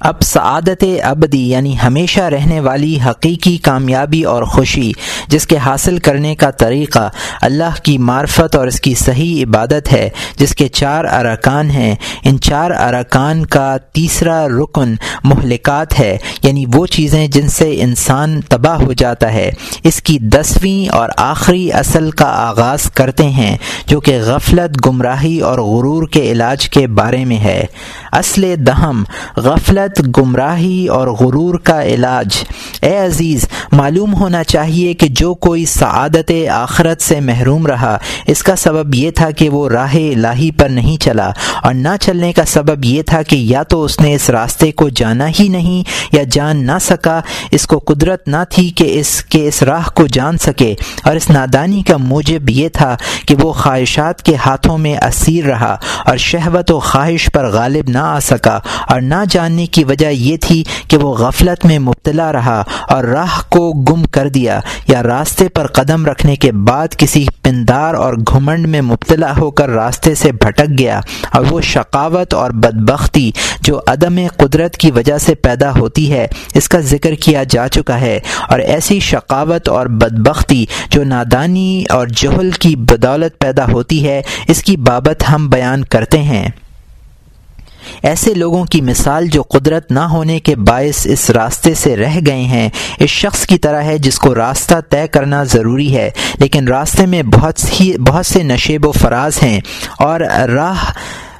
اب سعادت ابدی یعنی ہمیشہ رہنے والی حقیقی کامیابی اور خوشی، جس کے حاصل کرنے کا طریقہ اللہ کی معرفت اور اس کی صحیح عبادت ہے، جس کے چار ارکان ہیں۔ ان چار ارکان کا تیسرا رکن مہلکات ہے یعنی وہ چیزیں جن سے انسان تباہ ہو جاتا ہے۔ اس کی دسویں اور آخری اصل کا آغاز کرتے ہیں، جو کہ غفلت، گمراہی اور غرور کے علاج کے بارے میں ہے۔ اصل دہم، غفلت گمراہی اور غرور کا علاج۔ اے عزیز، معلوم ہونا چاہیے کہ جو کوئی سعادت آخرت سے محروم رہا، اس کا سبب یہ تھا کہ وہ راہ الہی پر نہیں چلا۔ اور نہ چلنے کا سبب یہ تھا کہ یا تو اس نے اس راستے کو جانا ہی نہیں یا جان نہ سکا، اس کو قدرت نہ تھی کہ اس کے اس راہ کو جان سکے۔ اور اس نادانی کا موجب یہ تھا کہ وہ خواہشات کے ہاتھوں میں اسیر رہا اور شہوت و خواہش پر غالب نہ آ سکا۔ اور نہ جاننے کی وجہ یہ تھی کہ وہ غفلت میں مبتلا رہا اور راہ کو گم کر دیا یا راستے پر قدم رکھنے کے بعد کسی پندار اور گھمنڈ میں مبتلا ہو کر راستے سے بھٹک گیا اور وہ شقاوت اور بدبختی جو عدم قدرت کی وجہ سے پیدا ہوتی ہے، اس کا ذکر کیا جا چکا ہے اور ایسی شقاوت اور بدبختی جو نادانی اور جہل کی بدولت پیدا ہوتی ہے، اس کی بابت ہم بیان کرتے ہیں۔ ایسے لوگوں کی مثال جو قدرت نہ ہونے کے باعث اس راستے سے رہ گئے ہیں، اس شخص کی طرح ہے جس کو راستہ طے کرنا ضروری ہے، لیکن راستے میں بہت ہی بہت سے نشیب و فراز ہیں اور راہ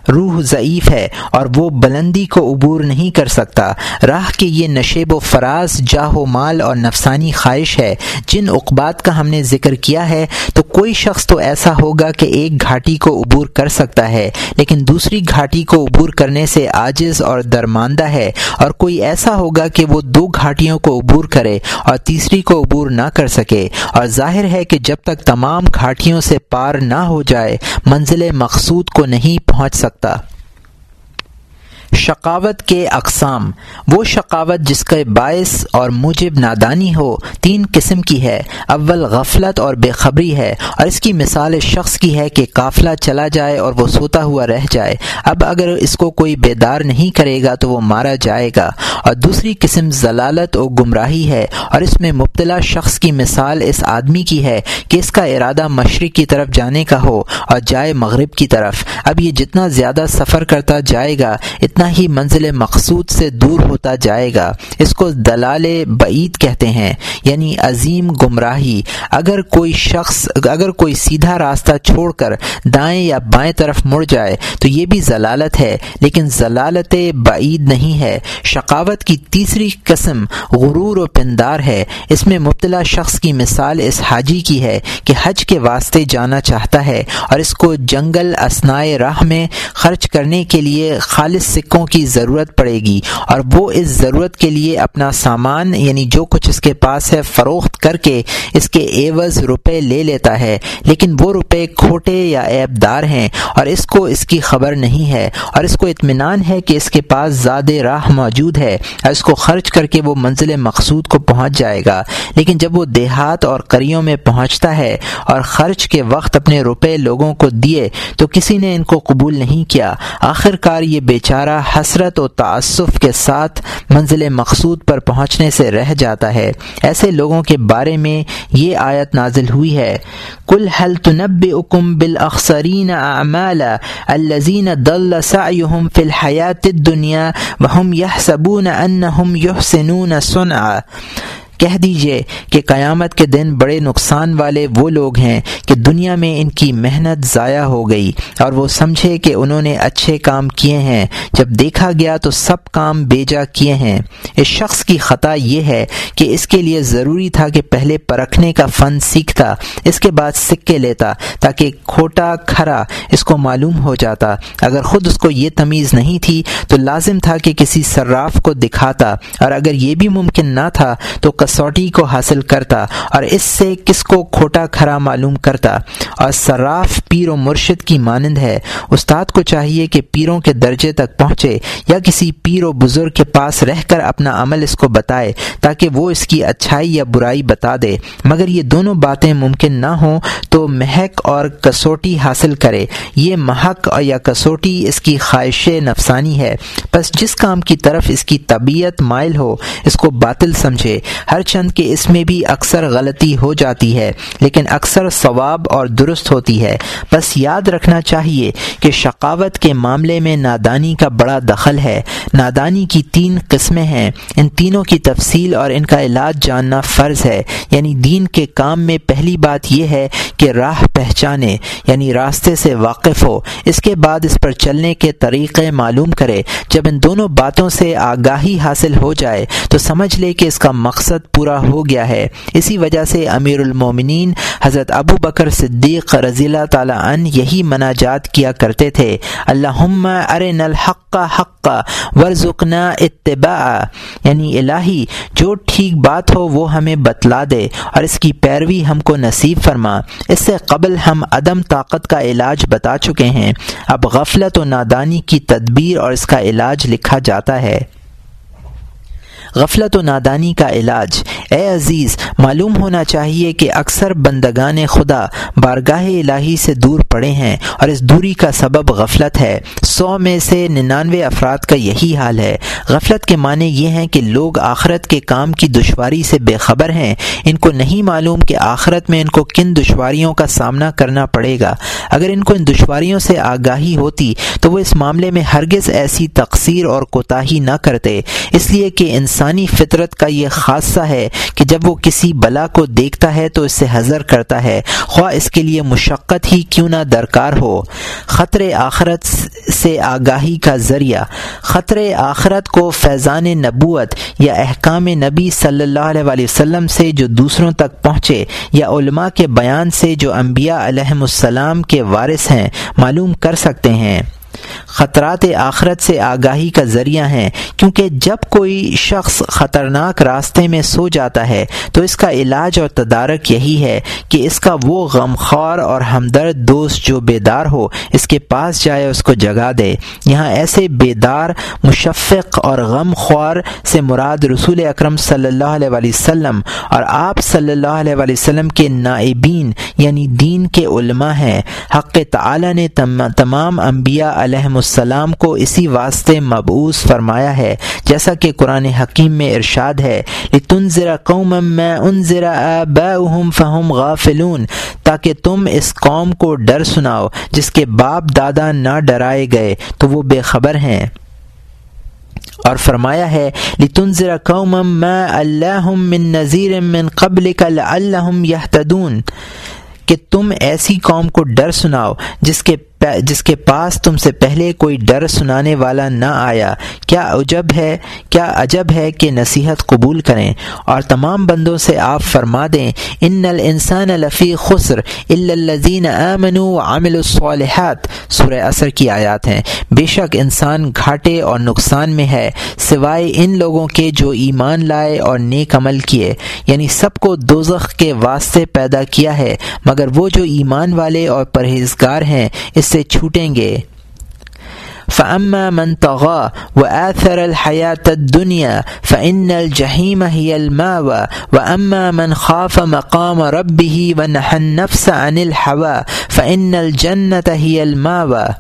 روح ضعیف ہے اور وہ بلندی کو عبور نہیں کر سکتا۔ راہ کے یہ نشیب و فراز، جاہ و مال اور نفسانی خواہش ہے۔ جن اقبات کا ہم نے ذکر کیا ہے، تو کوئی شخص تو ایسا ہوگا کہ ایک گھاٹی کو عبور کر سکتا ہے، لیکن دوسری گھاٹی کو عبور کرنے سے عاجز اور درماندہ ہے۔ اور کوئی ایسا ہوگا کہ وہ دو گھاٹیوں کو عبور کرے اور تیسری کو عبور نہ کر سکے۔ اور ظاہر ہے کہ جب تک تمام گھاٹیوں سے پار نہ ہو جائے، منزل مقصود کو نہیں پہنچ سکتا۔ سکتا۔ شقاوت کے اقسام۔ وہ شقاوت جس کا باعث اور موجب نادانی ہو، تین قسم کی ہے۔ اول غفلت اور بے خبری ہے، اور اس کی مثال شخص کی ہے کہ قافلہ چلا جائے اور وہ سوتا ہوا رہ جائے۔ اب اگر اس کو کوئی بیدار نہیں کرے گا تو وہ مارا جائے گا۔ اور دوسری قسم ضلالت و گمراہی ہے، اور اس میں مبتلا شخص کی مثال اس آدمی کی ہے کہ اس کا ارادہ مشرق کی طرف جانے کا ہو اور جائے مغرب کی طرف۔ اب یہ جتنا زیادہ سفر کرتا جائے گا، اتنا ہی منزل مقصود سے دور ہوتا جائے گا۔ اس کو دلال بعید کہتے ہیں یعنی عظیم گمراہی۔ اگر کوئی شخص، اگر کوئی سیدھا راستہ چھوڑ کر دائیں یا بائیں طرف مڑ جائے، تو یہ بھی ضلالت ہے۔ لیکن ضلالت بعید نہیں ہے۔ شقاوت کی تیسری قسم غرور و پندار ہے۔ اس میں مبتلا شخص کی مثال اس حاجی کی ہے کہ حج کے واسطے جانا چاہتا ہے اور اس کو جنگل اسنائے راہ میں خرچ کرنے کے لیے خالص سکھ سکوں کی ضرورت پڑے گی اور وہ اس ضرورت کے لیے اپنا سامان یعنی جو کچھ اس کے پاس ہے فروخت کر کے اس کے ایوز روپے لے لیتا ہے، لیکن وہ روپے کھوٹے یا ایب دار ہیں اور اس کو اس کی خبر نہیں ہے اور اس کو اطمینان ہے کہ اس کے پاس زیادہ راہ موجود ہے اور اس کو خرچ کر کے وہ منزل مقصود کو پہنچ جائے گا۔ لیکن جب وہ دیہات اور کریوں میں پہنچتا ہے اور خرچ کے وقت اپنے روپے لوگوں کو دیے تو کسی نے ان کو قبول نہیں کیا۔ آخر کار یہ بیچارہ حسرت و تعصف کے ساتھ منزل مقصود پر پہنچنے سے رہ جاتا ہے۔ ایسے لوگوں کے بارے میں یہ آیت نازل ہوئی ہے۔ کل حل تنب اکم بالاخسرین اعمال الزین دل سعیہم فی الحیات الدنیا وهم يحسبون انہم يحسنون صنعا۔ کہہ دیجیے کہ قیامت کے دن بڑے نقصان والے وہ لوگ ہیں کہ دنیا میں ان کی محنت ضائع ہو گئی اور وہ سمجھے کہ انہوں نے اچھے کام کیے ہیں۔ جب دیکھا گیا تو سب کام بیجا کیے ہیں۔ اس شخص کی خطا یہ ہے کہ اس کے لیے ضروری تھا کہ پہلے پرکھنے کا فن سیکھتا، اس کے بعد سکے لیتا تاکہ کھوٹا کھرا اس کو معلوم ہو جاتا۔ اگر خود اس کو یہ تمیز نہیں تھی تو لازم تھا کہ کسی صراف کو دکھاتا، اور اگر یہ بھی ممکن نہ تھا تو کسوٹی کو حاصل کرتا اور اس سے کس کو کھوٹا کھرا معلوم کرتا۔ اور صراف پیر و مرشد کی مانند ہے۔ استاد کو چاہیے کہ پیروں کے درجے تک پہنچے یا کسی پیر و بزرگ کے پاس رہ کر اپنا عمل اس کو بتائے تاکہ وہ اس کی اچھائی یا برائی بتا دے۔ مگر یہ دونوں باتیں ممکن نہ ہوں تو مہک اور کسوٹی حاصل کرے۔ یہ محق اور یا کسوٹی اس کی خواہش نفسانی ہے۔ بس جس کام کی طرف اس کی طبیعت مائل ہو، اس کو باطل سمجھے۔ ہر چند کے اس میں بھی اکثر غلطی ہو جاتی ہے، لیکن اکثر ثواب اور درست ہوتی ہے۔ بس یاد رکھنا چاہیے کہ شقاوت کے معاملے میں نادانی کا بڑا دخل ہے۔ نادانی کی تین قسمیں ہیں۔ ان تینوں کی تفصیل اور ان کا علاج جاننا فرض ہے۔ یعنی دین کے کام میں پہلی بات یہ ہے کہ راہ پہچانے یعنی راستے سے واقف ہو۔ اس کے بعد اس پر چلنے کے طریقے معلوم کرے۔ جب ان دونوں باتوں سے آگاہی حاصل ہو جائے تو سمجھ لے کہ اس کا مقصد پورا ہو گیا ہے۔ اسی وجہ سے امیر المومنین حضرت ابو بکر صدیق رضی اللہ تعالیٰ عنہ یہی مناجات کیا کرتے تھے۔ اللہ ارن الحق حق ورژنا اتباع یعنی الہی، جو ٹھیک بات ہو وہ ہمیں بتلا دے اور اس کی پیروی ہم کو نصیب فرما۔ اس سے قبل ہم عدم طاقت کا علاج بتا چکے ہیں۔ اب غفلت و نادانی کی تدبیر اور اس کا علاج لکھا جاتا ہے۔ غفلت و نادانی کا علاج۔ اے عزیز، معلوم ہونا چاہیے کہ اکثر بندگان خدا بارگاہ الہی سے دور پڑے ہیں اور اس دوری کا سبب غفلت ہے۔ سو میں سے ننانوے افراد کا یہی حال ہے۔ غفلت کے معنی یہ ہیں کہ لوگ آخرت کے کام کی دشواری سے بے خبر ہیں۔ ان کو نہیں معلوم کہ آخرت میں ان کو کن دشواریوں کا سامنا کرنا پڑے گا۔ اگر ان کو ان دشواریوں سے آگاہی ہوتی تو وہ اس معاملے میں ہرگز ایسی تقسیر اور کوتاہی نہ کرتے۔ اس لیے کہ انسانی فطرت کا یہ خاصہ ہے کہ جب وہ کسی بلا کو دیکھتا ہے تو اس سے حضر کرتا ہے۔ خواہ اس کے لیے مشقت ہی کیوں نہ درکار ہو۔ خطر آخرت سے آگاہی کا ذریعہ۔ خطر آخرت کو فیضان نبوت یا احکام نبی صلی اللہ علیہ وسلم سے جو دوسروں تک پہنچے یا علماء کے بیان سے جو انبیاء علیہم السلام کے وارث ہیں معلوم کر سکتے ہیں۔ خطرات آخرت سے آگاہی کا ذریعہ ہیں، کیونکہ جب کوئی شخص خطرناک راستے میں سو جاتا ہے، تو اس کا علاج اور تدارک یہی ہے کہ اس کا وہ غمخوار اور ہمدرد دوست جو بیدار ہو، اس کے پاس جائے، اس کو جگا دے۔ یہاں ایسے بیدار، مشفق اور غم خوار سے مراد رسول اکرم صلی اللہ علیہ وسلم اور آپ صلی اللہ علیہ وسلم کے نائبین یعنی دین کے علماء ہیں۔ حق تعالی نے تمام انبیاء علیہم السلام کو اسی واسطے مبعوث فرمایا ہے، جیسا کہ قرآن حکیم میں ارشاد ہے قوم میں ان ذرا فہم غافلون، تاکہ تم اس قوم کو ڈر سناؤ، جس کے باپ دادا نہ ڈرائے گئے، تو وہ بے خبر ہیں۔ اور فرمایا ہے، لتنذر قوما ما اللہم من نذیر من قبلک لعلہم یہتدون کہ تم ایسی قوم کو ڈر سناؤ، جس کے جس کے پاس تم سے پہلے کوئی ڈر سنانے والا نہ آیا، کیا عجب ہے؟ کیا عجب ہے کہ نصیحت قبول کریں؟ اور تمام بندوں سے آپ فرما دیں، ان الانسان لفی خسر الزین امن و عامل الصالحات سورہ اثر کی آیات ہیں۔ بے شک انسان گھاٹے اور نقصان میں ہے، سوائے ان لوگوں کے جو ایمان لائے اور نیک عمل کیے۔ یعنی سب کو دوزخ کے واسطے پیدا کیا ہے، مگر وہ جو ایمان والے اور پرہیزگار ہیں، اس سے چھوٹیں گے۔ فعما من طغى وآثر الحياة الدنيا فإن الجحيم هي الماوى وأما من خاف مقام ربه ونحى النفس عن الحوى فإن الجنة هي الماوى۔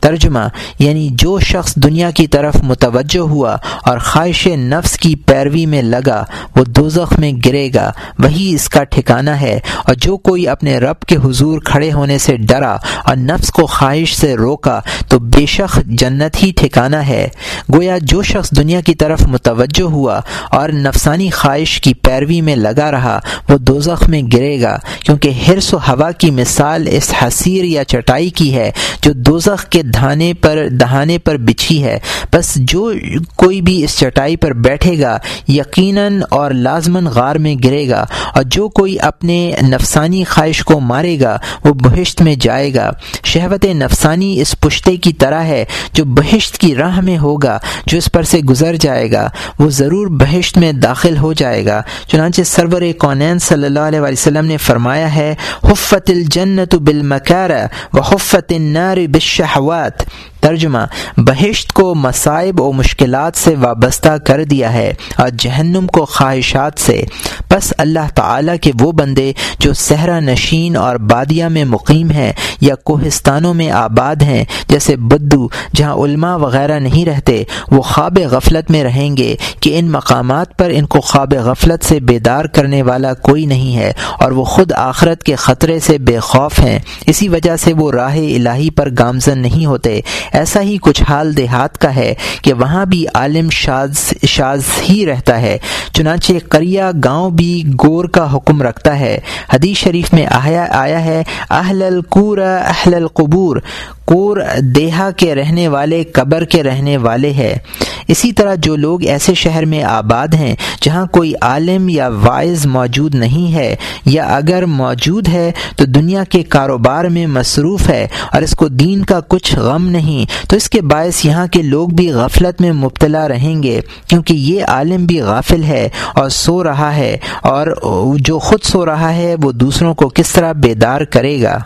ترجمہ یعنی جو شخص دنیا کی طرف متوجہ ہوا اور خواہش نفس کی پیروی میں لگا، وہ دوزخ میں گرے گا۔ وہی اس کا ٹھکانہ ہے۔ اور جو کوئی اپنے رب کے حضور کھڑے ہونے سے ڈرا اور نفس کو خواہش سے روکا، تو بے شک جنت ہی ٹھکانہ ہے۔ گویا جو شخص دنیا کی طرف متوجہ ہوا اور نفسانی خواہش کی پیروی میں لگا رہا، وہ دوزخ میں گرے گا۔ کیونکہ ہرس و ہوا کی مثال اس حسیر یا چٹائی کی ہے جو دوزخ کے دھانے پر دہانے پر بچھی ہے۔ بس جو کوئی بھی اس چٹائی پر بیٹھے گا، یقیناً اور لازماً غار میں گرے گا، اور جو کوئی اپنے نفسانی خواہش کو مارے گا، وہ بہشت میں جائے گا۔ شہوت نفسانی اس پشتے کی طرح ہے جو بہشت کی راہ میں ہوگا، جو اس پر سے گزر جائے گا، وہ ضرور بہشت میں داخل ہو جائے گا۔ چنانچہ سرور کونین صلی اللہ علیہ وسلم نے فرمایا ہے، حفت الجنت بالمکار و حفت النار بالشہوات۔ ترجمہ، بہشت کو مصائب و مشکلات سے وابستہ کر دیا ہے، اور جہنم کو خواہشات سے۔ بس اللہ تعالیٰ کے وہ بندے جو صحرا نشین اور بادیہ میں مقیم ہیں یا کوہستانوں میں آباد ہیں، جیسے بدو، جہاں علماء وغیرہ نہیں رہتے، وہ خواب غفلت میں رہیں گے کہ ان مقامات پر ان کو خواب غفلت سے بیدار کرنے والا کوئی نہیں ہے، اور وہ خود آخرت کے خطرے سے بے خوف ہیں۔ اسی وجہ سے وہ راہ الہی پر گامزن نہیں ہوتے۔ ایسا ہی کچھ حال دیہات کا ہے کہ وہاں بھی عالم شاز شاز ہی رہتا ہے۔ چنانچہ کریا گاؤں بھی گور کا حکم رکھتا ہے۔ حدیث شریف میں آیا آیا ہے، اہل القور اہل القبور۔ کور دیہا کے رہنے والے، قبر کے رہنے والے ہے۔ اسی طرح جو لوگ ایسے شہر میں آباد ہیں، جہاں کوئی عالم یا وائز موجود نہیں ہے، یا اگر موجود ہے، تو دنیا کے کاروبار میں مصروف ہے اور اس کو دین کا کچھ غم نہیں۔ تو اس کے باعث یہاں کے لوگ بھی غفلت میں مبتلا رہیں گے، کیونکہ یہ عالم بھی غافل ہے اور سو رہا ہے، اور جو خود سو رہا ہے، وہ دوسروں کو کس طرح بیدار کرے گا؟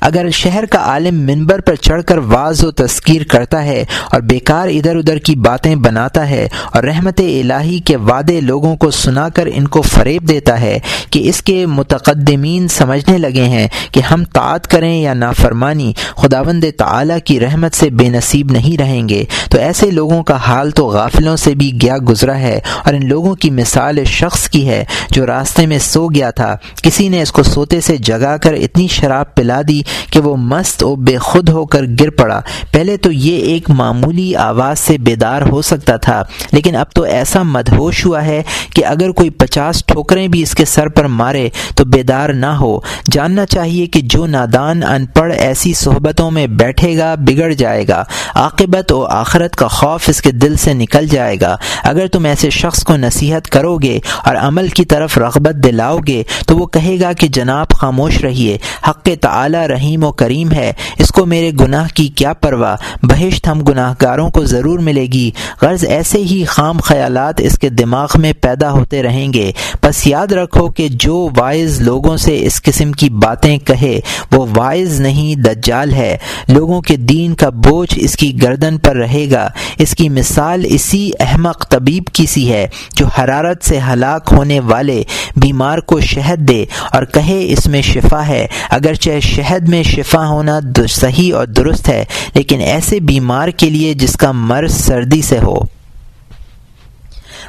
اگر شہر کا عالم منبر پر چڑھ کر واض و تذکیر کرتا ہے اور بیکار ادھر ادھر کی باتیں بناتا ہے اور رحمت الہی کے وعدے لوگوں کو سنا کر ان کو فریب دیتا ہے کہ اس کے متقدمین سمجھنے لگے ہیں کہ ہم تعت کریں یا نافرمانی، خداوند تعالی کی رحمت سے بے نصیب نہیں رہیں گے۔ تو ایسے لوگوں کا حال تو غافلوں سے بھی گیا گزرا ہے اور ان لوگوں کی مثال شخص کی ہے جو راستے میں سو گیا تھا۔ کسی نے اس کو سوتے سے جگا کر اتنی شراب پلا دی کہ وہ مست و بے خود ہو کر گر پڑا۔ پہلے تو یہ ایک معمولی آواز سے بیدار ہو سکتا تھا، لیکن اب تو ایسا مدہوش ہوا ہے کہ اگر کوئی پچاس ٹھوکریں بھی اس کے سر پر مارے تو بیدار نہ ہو۔ جاننا چاہیے کہ جو نادان ان پڑھ ایسی صحبتوں میں بیٹھے گا بگڑ جائے گا۔ عاقبت و آخرت کا خوف اس کے دل سے نکل جائے گا۔ اگر تم ایسے شخص کو نصیحت کرو گے اور عمل کی طرف رغبت دلاؤ گے تو وہ کہے گا کہ جناب خاموش رہیے، حق تعالی رحیم و کریم ہے۔ اس کو میرے گناہ کی کیا پرواہ؟ بہشت ہم گناہ گاروں کو ضرور ملے گی۔ غرض ایسے ہی خام خیالات اس کے دماغ میں پیدا ہوتے رہیں گے۔ بس یاد رکھو کہ جو وائز لوگوں سے اس قسم کی باتیں کہے، وہ وائز نہیں، دجال ہے۔ لوگوں کے دین کا بوجھ اس کی گردن پر رہے گا۔ اس کی مثال اسی احمق طبیب کی سی ہے جو حرارت سے ہلاک ہونے والے بیمار کو شہد دے اور کہے اس میں شفا ہے۔ اگرچہ شہد میں شفا ہونا صحیح اور درست ہے، لیکن ایسے بیمار کے لیے جس کا مرض سردی سے ہو۔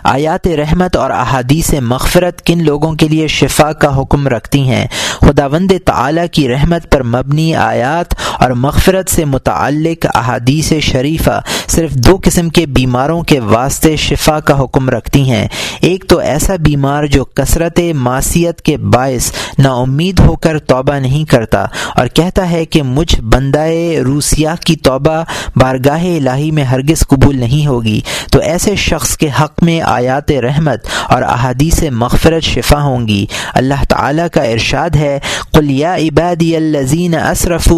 آیات رحمت اور احادیث مغفرت کن لوگوں کے لیے شفا کا حکم رکھتی ہیں؟ خدا تعالی تعلیٰ کی رحمت پر مبنی آیات اور مغفرت سے متعلق احادیث شریفہ صرف دو قسم کے بیماروں کے واسطے شفا کا حکم رکھتی ہیں۔ ایک تو ایسا بیمار جو کثرت معاشیت کے باعث نا امید ہو کر توبہ نہیں کرتا اور کہتا ہے کہ مجھ بندائے روسیہ کی توبہ بارگاہ الہی میں ہرگز قبول نہیں ہوگی۔ تو ایسے شخص کے حق میں آیات رحمت اور احادیث مغفرت شفا ہوں گی۔ اللہ تعالیٰ کا ارشاد ہے قلیا عبادی الزین اصرف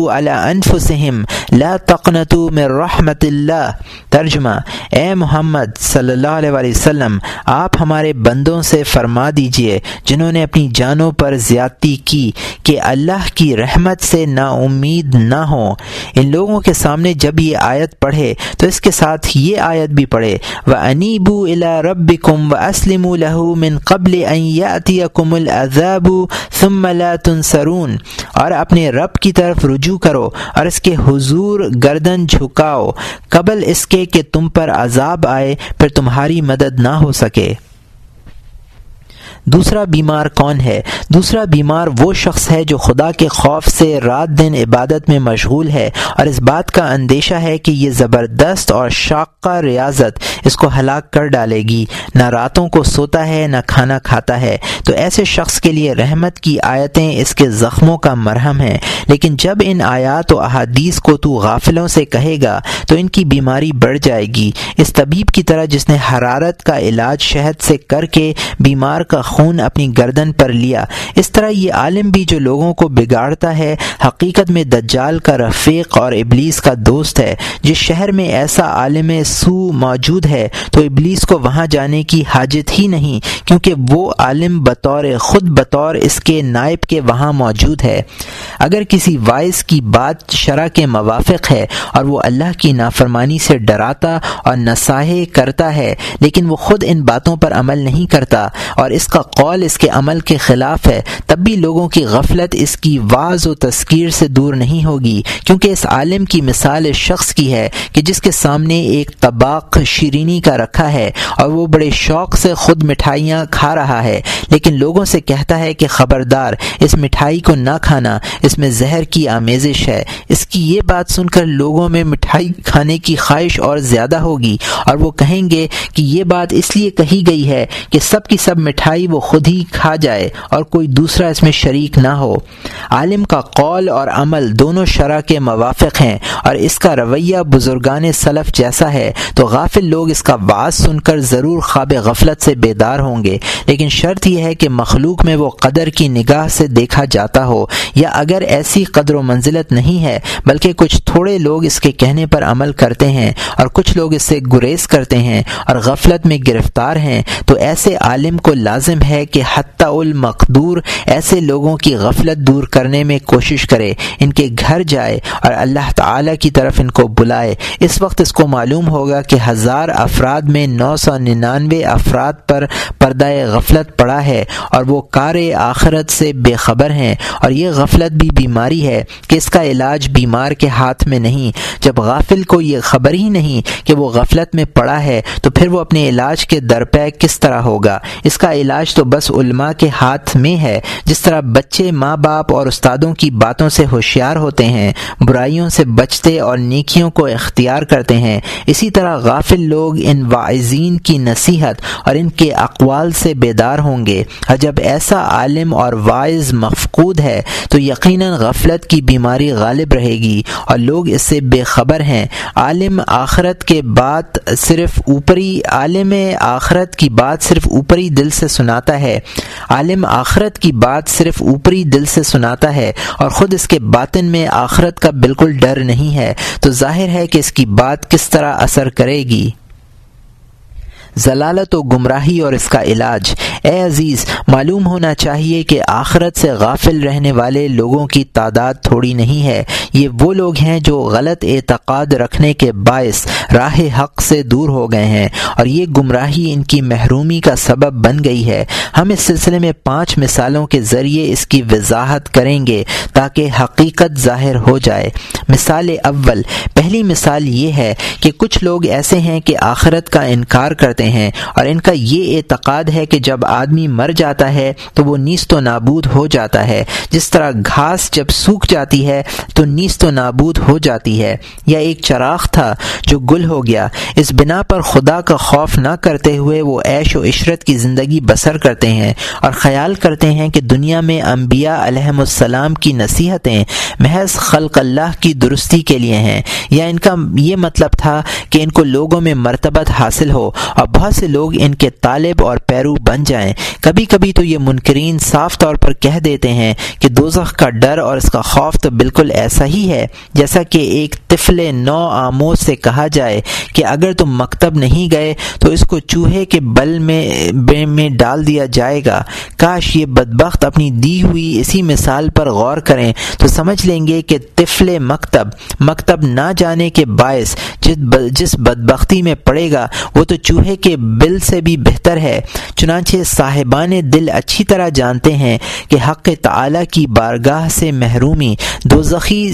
انفسہم لا تقنتو من رحمت اللہ ترجمہ اے محمد صلی اللہ علیہ وسلم، آپ ہمارے بندوں سے فرما دیجیے، جنہوں نے اپنی جانوں پر زیادتی کی، کہ اللہ کی رحمت سے نا امید نہ ہوں ان لوگوں کے سامنے جب یہ آیت پڑھے، تو اس کے ساتھ یہ آیت بھی پڑھے وہ انیبو الا رب ربکم واسلموا له من قبل ان العذاب ثم لا تنصرون۔ اور اپنے رب کی طرف رجوع کرو۔ اور اس کے حضور گردن جھکاؤ، قبل اس کے کہ تم پر عذاب آئے، پھر تمہاری مدد نہ ہو سکے۔ دوسرا بیمار کون ہے؟ دوسرا بیمار وہ شخص ہے جو خدا کے خوف سے رات دن عبادت میں مشغول ہے اور اس بات کا اندیشہ ہے کہ یہ زبردست اور شاقہ ریاضت اس کو ہلاک کر ڈالے گی۔ نہ راتوں کو سوتا ہے، نہ کھانا کھاتا ہے۔ تو ایسے شخص کے لیے رحمت کی آیتیں اس کے زخموں کا مرہم ہیں۔ لیکن جب ان آیات و احادیث کو تو غافلوں سے کہے گا، تو ان کی بیماری بڑھ جائے گی۔ اس طبیب کی طرح جس نے حرارت کا علاج شہد سے کر کے بیمار کا خون اپنی گردن پر لیا۔ اس طرح یہ عالم بھی جو لوگوں کو بگاڑتا ہے، حقیقت میں دجال کا رفیق اور ابلیس کا دوست ہے۔ جس شہر میں ایسا عالم سو موجود ہے، تو ابلیس کو وہاں جانے کی حاجت ہی نہیں، کیونکہ وہ عالم بطور خود بطور اس کے نائب کے وہاں موجود ہے۔ اگر کسی وائس کی بات شرح کے موافق ہے اور وہ اللہ کی نافرمانی سے ڈراتا اور نصاحے کرتا ہے، لیکن وہ خود ان باتوں پر عمل نہیں کرتا اور اس کا قول اس کے عمل کے خلاف ہے، تب بھی لوگوں کی غفلت اس کی واض و تذکیر سے دور نہیں ہوگی۔ کیونکہ اس عالم کی مثال اس شخص کی ہے کہ جس کے سامنے ایک طباق شیرینی کا رکھا ہے اور وہ بڑے شوق سے خود مٹھائیاں کھا رہا ہے۔ لیکن لوگوں سے کہتا ہے کہ خبردار، اس مٹھائی کو نہ کھانا، اس میں زہر کی آمیزش ہے۔ اس کی یہ بات سن کر لوگوں میں مٹھائی کھانے کی خواہش اور زیادہ ہوگی اور وہ کہیں گے کہ یہ بات اس لیے کہی گئی ہے کہ سب کی سب مٹھائی وہ خود ہی کھا جائے اور کوئی دوسرا اس میں شریک نہ ہو۔ عالم کا قول اور عمل دونوں شرح کے موافق ہیں اور اس کا رویہ بزرگان سلف جیسا ہے، تو غافل لوگ اس کا باعث سن کر ضرور خواب غفلت سے بیدار ہوں گے۔ لیکن شرط یہ ہے کہ مخلوق میں وہ قدر کی نگاہ سے دیکھا جاتا ہو، یا اگر ایسی قدر و منزلت نہیں ہے، بلکہ کچھ تھوڑے لوگ اس کے کہنے پر عمل کرتے ہیں اور کچھ لوگ اس سے گریز کرتے ہیں اور غفلت میں گرفتار ہیں، تو ایسے عالم کو لازم ہے کہ حتی المقدور ایسے لوگوں کی غفلت دور کرنے میں کوشش کرے، ان کے گھر جائے اور اللہ تعالی کی طرف ان کو بلائے۔ اس وقت اس کو معلوم ہوگا کہ ہزار افراد میں نو سو ننانوے افراد پر پردہ غفلت پڑا ہے اور وہ کار آخرت سے بے خبر ہیں۔ اور یہ غفلت بھی بیماری ہے کہ اس کا علاج بیمار کے ہاتھ میں نہیں۔ جب غافل کو یہ خبر ہی نہیں کہ وہ غفلت میں پڑا ہے، تو پھر وہ اپنے علاج کے درپے کس طرح ہوگا؟ اس کا علاج تو بس علماء کے ہاتھ میں ہے۔ جس طرح بچے ماں باپ اور استادوں کی باتوں سے ہوشیار ہوتے ہیں، برائیوں سے بچتے اور نیکیوں کو اختیار کرتے ہیں۔ اسی طرح غافل لوگ ان واعظین کی نصیحت اور ان کے اقوال سے بیدار ہوں گے۔ اور جب ایسا عالم اور واعظ مفقود ہے، تو یقیناً غفلت کی بیماری غالب رہے گی اور لوگ اس سے بے خبر ہیں۔ عالم آخرت کے بات صرف اوپری، عالم آخرت کی بات صرف اوپری دل سے سنا سناتا ہے۔ عالم آخرت کی بات صرف اوپری دل سے سناتا ہے اور خود اس کے باطن میں آخرت کا بالکل ڈر نہیں ہے۔ تو ظاہر ہے کہ اس کی بات کس طرح اثر کرے گی۔ ضلالت و گمراہی اور اس کا علاج۔ اے عزیز، معلوم ہونا چاہیے کہ آخرت سے غافل رہنے والے لوگوں کی تعداد تھوڑی نہیں ہے۔ یہ وہ لوگ ہیں جو غلط اعتقاد رکھنے کے باعث راہ حق سے دور ہو گئے ہیں۔ اور یہ گمراہی ان کی محرومی کا سبب بن گئی ہے۔ ہم اس سلسلے میں پانچ مثالوں کے ذریعے اس کی وضاحت کریں گے تاکہ حقیقت ظاہر ہو جائے۔ مثال اول، پہلی مثال یہ ہے کہ کچھ لوگ ایسے ہیں کہ آخرت کا انکار کرتے ہیں اور ان کا یہ اعتقاد ہے کہ جب آدمی مر جاتا ہے تو وہ نیست و نابود ہو جاتا ہے۔ جس طرح گھاس جب سوکھ جاتی ہے تو نیست و نابود ہو جاتی ہے۔ یا ایک چراغ تھا جو گل ہو گیا۔ اس بنا پر خدا کا خوف نہ کرتے ہوئے وہ عیش و عشرت کی زندگی بسر کرتے ہیں اور خیال کرتے ہیں کہ دنیا میں انبیاء علیہم السلام کی نصیحتیں محض خلق اللہ کی درستی کے لیے ہیں۔ یا ان کا یہ مطلب تھا کہ ان کو لوگوں میں مرتبت حاصل ہو اور بہت سے لوگ ان کے طالب اور پیرو بن جائیں۔ کبھی کبھی تو یہ منکرین صاف طور پر کہہ دیتے ہیں کہ دوزخ کا ڈر اور اس کا خوف تو بالکل ایسا ہی ہے، جیسا کہ ایک طفل نو آموز سے کہا جائے کہ اگر تم مکتب نہیں گئے تو اس کو چوہے کے بل میں میں ڈال دیا جائے گا۔ کاش یہ بدبخت اپنی دی ہوئی اسی مثال پر غور کریں۔ تو سمجھ لیں گے کہ طفل مکتب مکتب نہ جانے کے باعث جس بدبختی میں پڑے گا، وہ تو چوہے کے بل سے بھی بہتر ہے۔ چنانچہ صاحبان دل اچھی طرح جانتے ہیں کہ حق تعالی کی بارگاہ سے محرومی دو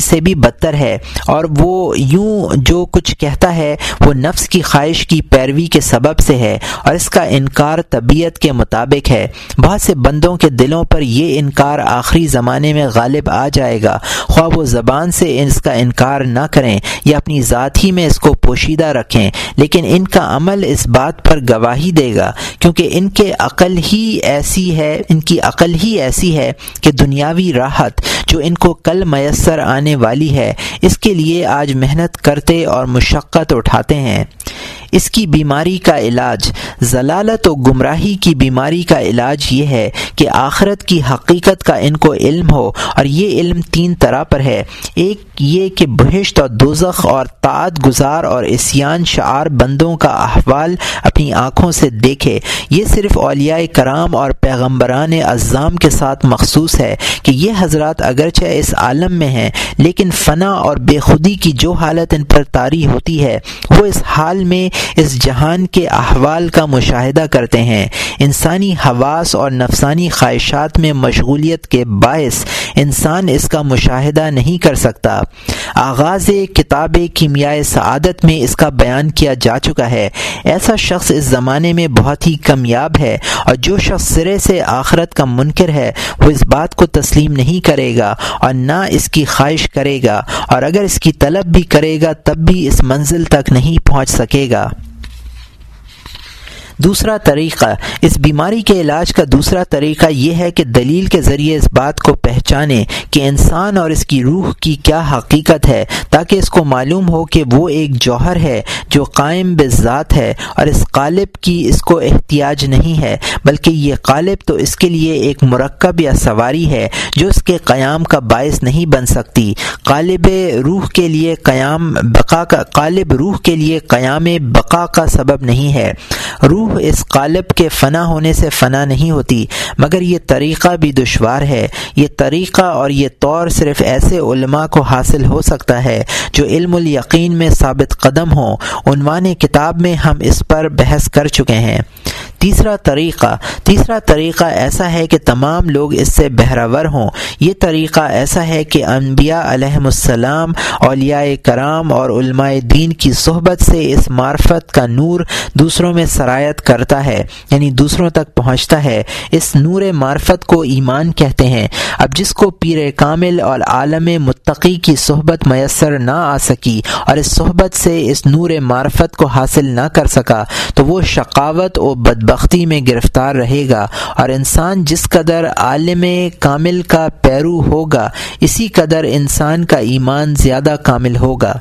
سے بھی بدتر ہے۔ اور وہ یوں جو کچھ کہتا ہے، وہ نفس کی خواہش کی پیروی کے سبب سے ہے اور اس کا انکار طبیعت کے مطابق ہے۔ بہت سے بندوں کے دلوں پر یہ انکار آخری زمانے میں غالب آ جائے گا۔ خواہ وہ زبان سے اس کا انکار نہ کریں یا اپنی ذات ہی میں اس کو پوشیدہ رکھیں، لیکن ان کا عمل اس بات پر گواہی دے گا کیونکہ ان کے عقل ہی ایسی ہے، ان کی عقل ہی ایسی ہے کہ دنیاوی راحت جو ان کو کل میسر آنے والی ہے، اس کے لیے آج محنت کرتے اور مشقت اٹھاتے ہیں۔ اس کی بیماری کا علاج ضلالت و گمراہی کی بیماری کا علاج یہ ہے کہ آخرت کی حقیقت کا ان کو علم ہو اور یہ علم تین طرح پر ہے۔ ایک یہ کہ بہشت اور دوزخ اور تعت گزار اور اسیان شعار بندوں کا احوال اپنی آنکھوں سے دیکھے۔ یہ صرف اولیاء کرام اور پیغمبران اعظام کے ساتھ مخصوص ہے کہ یہ حضرات اگرچہ اس عالم میں ہیں، لیکن فنا اور بے خودی کی جو حالت ان پر طاری ہوتی ہے، وہ اس حال میں اس جہان کے احوال کا مشاہدہ کرتے ہیں۔ انسانی حواس اور نفسانی خواہشات میں مشغولیت کے باعث انسان اس کا مشاہدہ نہیں کر سکتا۔ آغاز کتاب کیمیائے سعادت میں اس کا بیان کیا جا چکا ہے۔ ایسا شخص اس زمانے میں بہت ہی کمیاب ہے اور جو شخص سرے سے آخرت کا منکر ہے، وہ اس بات کو تسلیم نہیں کرے گا اور نہ اس کی خواہش کرے گا اور اگر اس کی طلب بھی کرے گا، تب بھی اس منزل تک نہیں پہنچ سکے گا۔ دوسرا طریقہ، اس بیماری کے علاج کا دوسرا طریقہ یہ ہے کہ دلیل کے ذریعے اس بات کو پہچانے کہ انسان اور اس کی روح کی کیا حقیقت ہے، تاکہ اس کو معلوم ہو کہ وہ ایک جوہر ہے جو قائم بذات ہے اور اس قالب کی اس کو احتیاج نہیں ہے، بلکہ یہ قالب تو اس کے لیے ایک مرکب یا سواری ہے جو اس کے قیام کا باعث نہیں بن سکتی۔ قالب روح کے لیے قیام بقا کا، قالب روح کے لیے قیام بقا کا سبب نہیں ہے۔ روح روح اس قالب کے فنا ہونے سے فنا نہیں ہوتی، مگر یہ طریقہ بھی دشوار ہے۔ یہ طریقہ اور یہ طور صرف ایسے علماء کو حاصل ہو سکتا ہے جو علم الیقین میں ثابت قدم ہوں۔ عنوان کتاب میں ہم اس پر بحث کر چکے ہیں۔ تیسرا طریقہ تیسرا طریقہ ایسا ہے کہ تمام لوگ اس سے بہراور ہوں۔ یہ طریقہ ایسا ہے کہ انبیاء علیہم السلام، اولیاء کرام اور علماء دین کی صحبت سے اس معرفت کا نور دوسروں میں سرایت کرتا ہے یعنی دوسروں تک پہنچتا ہے۔ اس نور معرفت کو ایمان کہتے ہیں۔ اب جس کو پیر کامل اور عالم متقی کی صحبت میسر نہ آ سکی اور اس صحبت سے اس نور معرفت کو حاصل نہ کر سکا، تو وہ شقاوت و بد بختی میں گرفتار رہے گا اور انسان جس قدر عالم کامل کا پیرو ہوگا، اسی قدر انسان کا ایمان زیادہ کامل ہوگا۔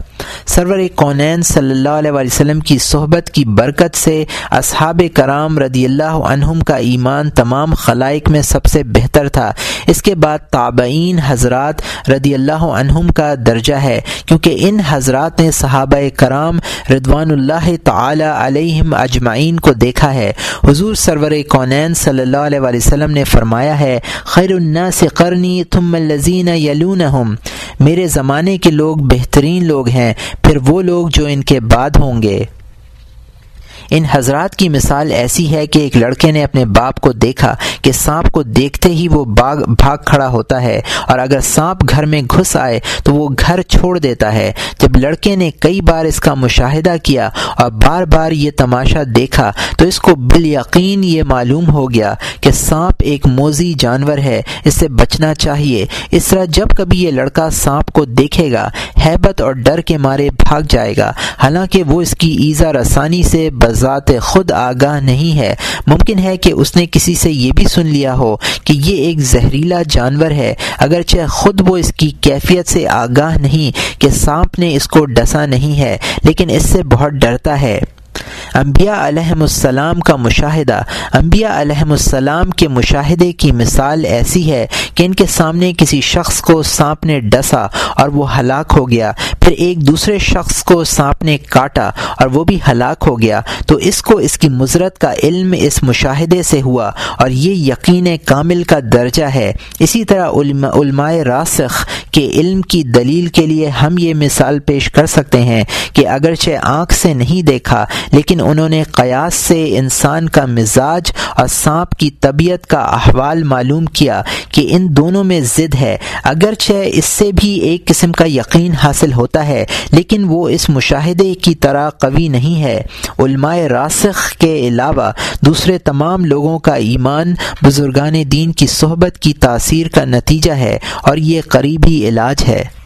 سرور کونین صلی اللہ علیہ وسلم کی صحبت کی برکت سے اصحاب کرام رضی اللہ عنہم کا ایمان تمام خلائق میں سب سے بہتر تھا۔ اس کے بعد تابعین حضرات رضی اللہ عنہم کا درجہ ہے، کیونکہ ان حضرات نے صحابہ کرام ردوان اللہ تعالی علیہم اجمعین کو دیکھا ہے۔ حضور سرور کونین صلی اللہ علیہ وسلم نے فرمایا ہے، خیر الناس قرنی تم الزین یلونہم۔ میرے زمانے کے لوگ بہترین لوگ ہیں، پھر وہ لوگ جو ان کے بعد ہوں گے۔ ان حضرات کی مثال ایسی ہے کہ ایک لڑکے نے اپنے باپ کو دیکھا کہ سانپ کو دیکھتے ہی وہ باغ بھاگ کھڑا ہوتا ہے اور اگر سانپ گھر میں گھس آئے تو وہ گھر چھوڑ دیتا ہے۔ جب لڑکے نے کئی بار اس کا مشاہدہ کیا اور بار بار یہ تماشا دیکھا تو اس کو بال یقین یہ معلوم ہو گیا کہ سانپ ایک موزی جانور ہے اس سے بچنا چاہیے۔ اس طرح جب کبھی یہ لڑکا سانپ کو دیکھے گا ہیبت اور ڈر کے مارے بھاگ جائے گا۔ حالانکہ وہ اس کی ایزا رسانی سے بز ذات خود آگاہ نہیں ہے۔ ممکن ہے کہ اس نے کسی سے یہ بھی سن لیا ہو کہ یہ ایک زہریلا جانور ہے۔ اگرچہ خود وہ اس کی کیفیت سے آگاہ نہیں کہ سانپ نے اس کو ڈسا نہیں ہے، لیکن اس سے بہت ڈرتا ہے۔ انبیاء علیہم السلام کا مشاہدہ۔ انبیاء علیہم السلام کے مشاہدے کی مثال ایسی ہے کہ ان کے سامنے کسی شخص کو سانپ نے ڈسا اور وہ ہلاک ہو گیا۔ پھر ایک دوسرے شخص کو سانپ نے کاٹا اور وہ بھی ہلاک ہو گیا۔ تو اس کو اس کی مضرت کا علم اس مشاہدے سے ہوا اور یہ یقین کامل کا درجہ ہے۔ اسی طرح علماء راسخ کے علم کی دلیل کے لیے ہم یہ مثال پیش کر سکتے ہیں کہ اگرچہ آنکھ سے نہیں دیکھا، لیکن لیکن انہوں نے قیاس سے انسان کا مزاج اور سانپ کی طبیعت کا احوال معلوم کیا کہ ان دونوں میں ضد ہے۔ اگرچہ اس سے بھی ایک قسم کا یقین حاصل ہوتا ہے، لیکن وہ اس مشاہدے کی طرح قوی نہیں ہے۔ علماء راسخ کے علاوہ دوسرے تمام لوگوں کا ایمان بزرگان دین کی صحبت کی تاثیر کا نتیجہ ہے اور یہ قریبی علاج ہے۔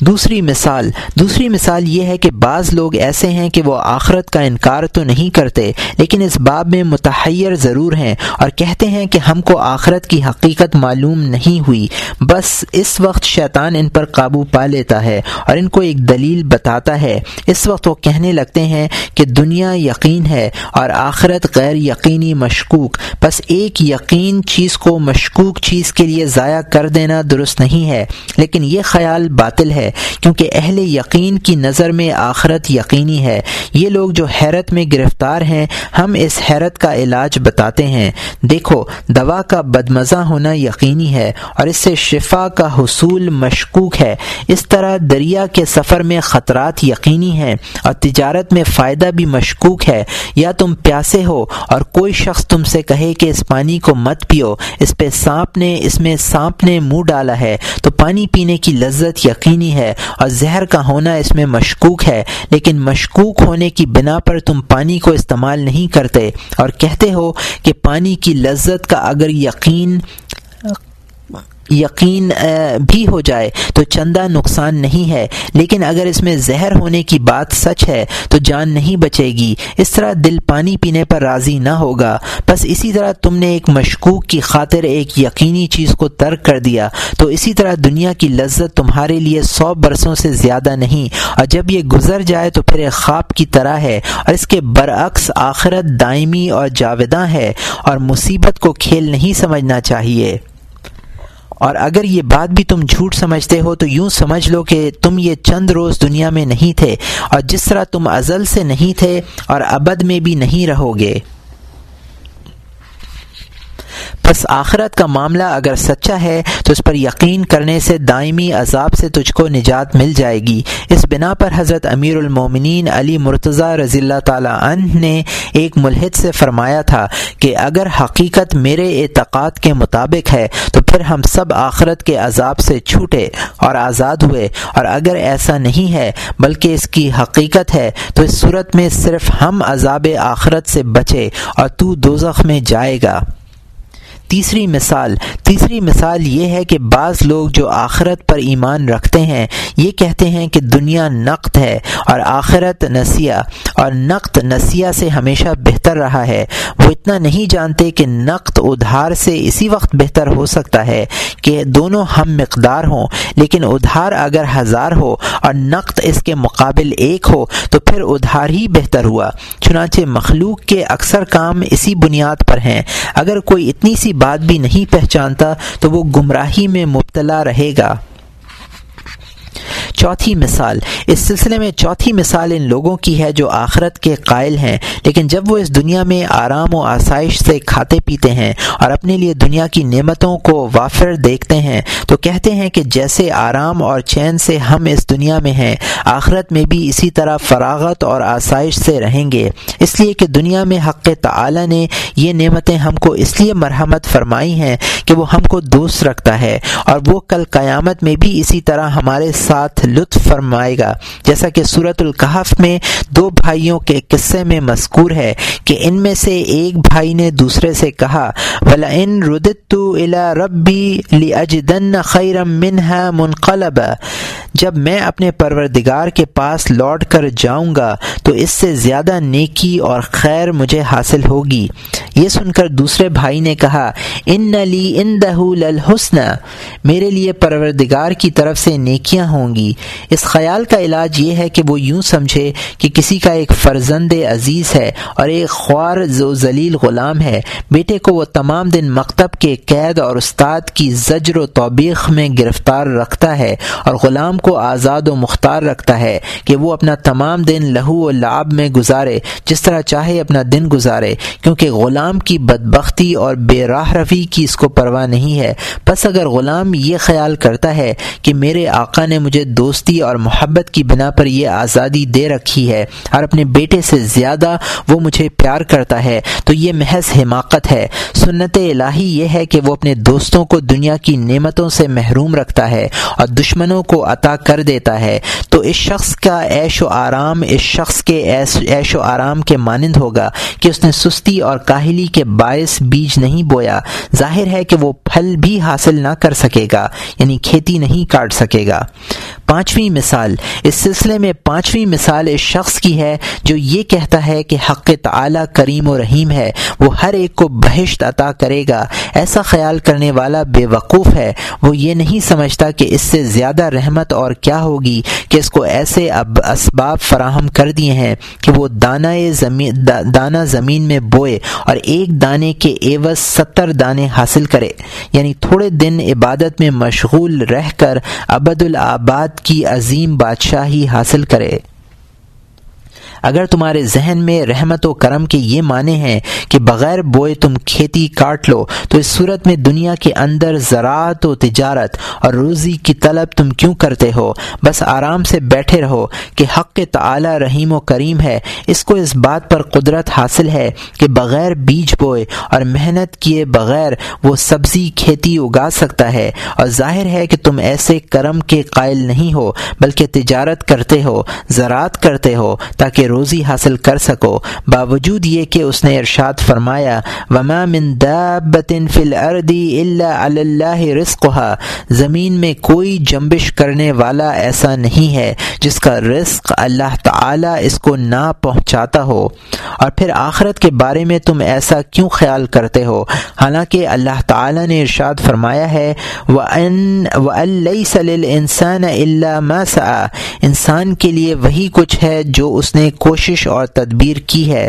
دوسری مثال دوسری مثال یہ ہے کہ بعض لوگ ایسے ہیں کہ وہ آخرت کا انکار تو نہیں کرتے، لیکن اس باب میں متحیر ضرور ہیں اور کہتے ہیں کہ ہم کو آخرت کی حقیقت معلوم نہیں ہوئی۔ بس اس وقت شیطان ان پر قابو پا لیتا ہے اور ان کو ایک دلیل بتاتا ہے۔ اس وقت وہ کہنے لگتے ہیں کہ دنیا یقین ہے اور آخرت غیر یقینی مشکوک۔ بس ایک یقین چیز کو مشکوک چیز کے لیے ضائع کر دینا درست نہیں ہے، لیکن یہ خیال باطل ہے۔ کیونکہ اہل یقین کی نظر میں آخرت یقینی ہے۔ یہ لوگ جو حیرت میں گرفتار ہیں، ہم اس حیرت کا علاج بتاتے ہیں۔ دیکھو، دوا کا بدمزہ ہونا یقینی ہے اور اس سے شفا کا حصول مشکوک ہے۔ اس طرح دریا کے سفر میں خطرات یقینی ہیں اور تجارت میں فائدہ بھی مشکوک ہے۔ یا تم پیاسے ہو اور کوئی شخص تم سے کہے کہ اس پانی کو مت پیو، اس پہ سانپ نے، اس میں سانپ نے منہ ڈالا ہے، تو پانی پینے کی لذت یقینی ہے۔ ہے اور زہر کا ہونا اس میں مشکوک ہے، لیکن مشکوک ہونے کی بنا پر تم پانی کو استعمال نہیں کرتے اور کہتے ہو کہ پانی کی لذت کا اگر یقین یقین بھی ہو جائے تو چندہ نقصان نہیں ہے۔ لیکن اگر اس میں زہر ہونے کی بات سچ ہے تو جان نہیں بچے گی۔ اس طرح دل پانی پینے پر راضی نہ ہوگا۔ بس اسی طرح تم نے ایک مشکوک کی خاطر ایک یقینی چیز کو ترک کر دیا۔ تو اسی طرح دنیا کی لذت تمہارے لیے سو برسوں سے زیادہ نہیں۔ اور جب یہ گزر جائے تو پھر ایک خواب کی طرح ہے۔ اور اس کے برعکس آخرت دائمی اور جاویداں ہے۔ اور مصیبت کو کھیل نہیں سمجھنا چاہیے۔ اور اگر یہ بات بھی تم جھوٹ سمجھتے ہو تو یوں سمجھ لو کہ تم یہ چند روز دنیا میں نہیں تھے اور جس طرح تم ازل سے نہیں تھے اور ابد میں بھی نہیں رہو گے۔ بس آخرت کا معاملہ اگر سچا ہے تو اس پر یقین کرنے سے دائمی عذاب سے تجھ کو نجات مل جائے گی۔ اس بنا پر حضرت امیر المومنین علی مرتضی رضی اللہ تعالیٰ عنہ نے ایک ملحد سے فرمایا تھا کہ اگر حقیقت میرے اعتقاد کے مطابق ہے تو پھر ہم سب آخرت کے عذاب سے چھوٹے اور آزاد ہوئے۔ اور اگر ایسا نہیں ہے، بلکہ اس کی حقیقت ہے، تو اس صورت میں صرف ہم عذاب آخرت سے بچے اور تو دوزخ میں جائے گا۔ تیسری مثال تیسری مثال یہ ہے کہ بعض لوگ جو آخرت پر ایمان رکھتے ہیں، یہ کہتے ہیں کہ دنیا نقد ہے اور آخرت نسیہ اور نقد نسیہ سے ہمیشہ بہتر رہا ہے۔ وہ اتنا نہیں جانتے کہ نقد ادھار سے اسی وقت بہتر ہو سکتا ہے کہ دونوں ہم مقدار ہوں۔ لیکن ادھار اگر ہزار ہو اور نقد اس کے مقابل ایک ہو، تو پھر ادھار ہی بہتر ہوا۔ چنانچہ مخلوق کے اکثر کام اسی بنیاد پر ہیں۔ اگر کوئی اتنی سی بات بھی نہیں پہچانتا تو وہ گمراہی میں مبتلا رہے گا۔ چوتھی مثال۔ اس سلسلے میں چوتھی مثال ان لوگوں کی ہے جو آخرت کے قائل ہیں، لیکن جب وہ اس دنیا میں آرام و آسائش سے کھاتے پیتے ہیں اور اپنے لیے دنیا کی نعمتوں کو وافر دیکھتے ہیں، تو کہتے ہیں کہ جیسے آرام اور چین سے ہم اس دنیا میں ہیں، آخرت میں بھی اسی طرح فراغت اور آسائش سے رہیں گے۔ اس لیے کہ دنیا میں حق تعالی نے یہ نعمتیں ہم کو اس لیے مرحمت فرمائی ہیں کہ وہ ہم کو دوست رکھتا ہے، اور وہ کل قیامت میں بھی اسی طرح ہمارے ساتھ لطف فرمائے گا۔ جیسا کہ صورت القحف میں دو بھائیوں کے قصے میں مذکور ہے کہ ان میں سے ایک بھائی نے دوسرے سے کہا ولا ان ردت الا ربی لاجدن خیرم منها منقلب جب میں اپنے پروردگار کے پاس لوٹ کر جاؤں گا تو اس سے زیادہ نیکی اور خیر مجھے حاصل ہوگی۔ یہ سن کر دوسرے بھائی نے کہا، ان نلی ان للحسن۔ میرے لیے پروردگار کی طرف سے نیکیاں ہوں گی۔ اس خیال کا علاج یہ ہے کہ وہ یوں سمجھے کہ کسی کا ایک فرزند عزیز ہے اور ایک خوار زو ذلیل غلام ہے۔ بیٹے کو وہ تمام دن مکتب کے قید اور استاد کی زجر و توبیخ میں گرفتار رکھتا ہے اور غلام کو آزاد و مختار رکھتا ہے کہ وہ اپنا تمام دن لہو و لعب میں گزارے، جس طرح چاہے اپنا دن گزارے، کیونکہ غلام کی بدبختی اور بے راہ روی کی اس کو پرواہ نہیں ہے۔ بس اگر غلام یہ خیال کرتا ہے کہ میرے آقا نے مجھے دوستی اور محبت کی بنا پر یہ آزادی دے رکھی ہے اور اپنے بیٹے سے زیادہ وہ مجھے پیار کرتا ہے، تو یہ محض حماقت ہے۔ سنت الہی یہ ہے کہ وہ اپنے دوستوں کو دنیا کی نعمتوں سے محروم رکھتا ہے اور دشمنوں کو عطا کر دیتا ہے۔ تو اس شخص کا عیش و آرام، اس شخص کے عیش و آرام کے مانند ہوگا کہ اس نے سستی اور کاہلی کے باعث بیج نہیں بویا۔ ظاہر ہے کہ وہ پھل بھی حاصل نہ کر سکے گا یعنی کھیتی نہیں کاٹ سکے گا۔ پانچویں مثال، اس سلسلے میں پانچویں مثال اس شخص کی ہے جو یہ کہتا ہے کہ حق تعالی کریم و رحیم ہے، وہ ہر ایک کو بہشت عطا کرے گا۔ ایسا خیال کرنے والا بے وقوف ہے۔ وہ یہ نہیں سمجھتا کہ اس سے زیادہ رحمت اور کیا ہوگی کہ اس کو ایسے اب اسباب فراہم کر دیے ہیں کہ وہ دانہ زمین دانہ زمین میں بوئے اور ایک دانے کے ایوز ستر دانے حاصل کرے۔ یعنی تھوڑے دن عبادت میں مشغول رہ کر ابد الآباد کی عظیم بادشاہی حاصل کرے۔ اگر تمہارے ذہن میں رحمت و کرم کے یہ معنی ہیں کہ بغیر بوئے تم کھیتی کاٹ لو، تو اس صورت میں دنیا کے اندر زراعت و تجارت اور روزی کی طلب تم کیوں کرتے ہو؟ بس آرام سے بیٹھے رہو کہ حق تعالی رحیم و کریم ہے۔ اس کو اس بات پر قدرت حاصل ہے کہ بغیر بیج بوئے اور محنت کیے بغیر وہ سبزی کھیتی اگا سکتا ہے۔ اور ظاہر ہے کہ تم ایسے کرم کے قائل نہیں ہو، بلکہ تجارت کرتے ہو، زراعت کرتے ہو تاکہ روزی حاصل کر سکو۔ باوجود یہ کہ اس نے ارشاد فرمایا، وما من دابت فی الارض الا علی اللہ رزقها۔ زمین میں کوئی جنبش کرنے والا ایسا نہیں ہے جس کا رزق اللہ تعالی اس کو نہ پہنچاتا ہو۔ اور پھر آخرت کے بارے میں تم ایسا کیوں خیال کرتے ہو؟ حالانکہ اللہ تعالی نے ارشاد فرمایا ہے، وَأَن وَأَن لِلْإِنسَانَ انسان کے لیے وہی کچھ ہے جو اس نے کوشش اور تدبیر کی ہے۔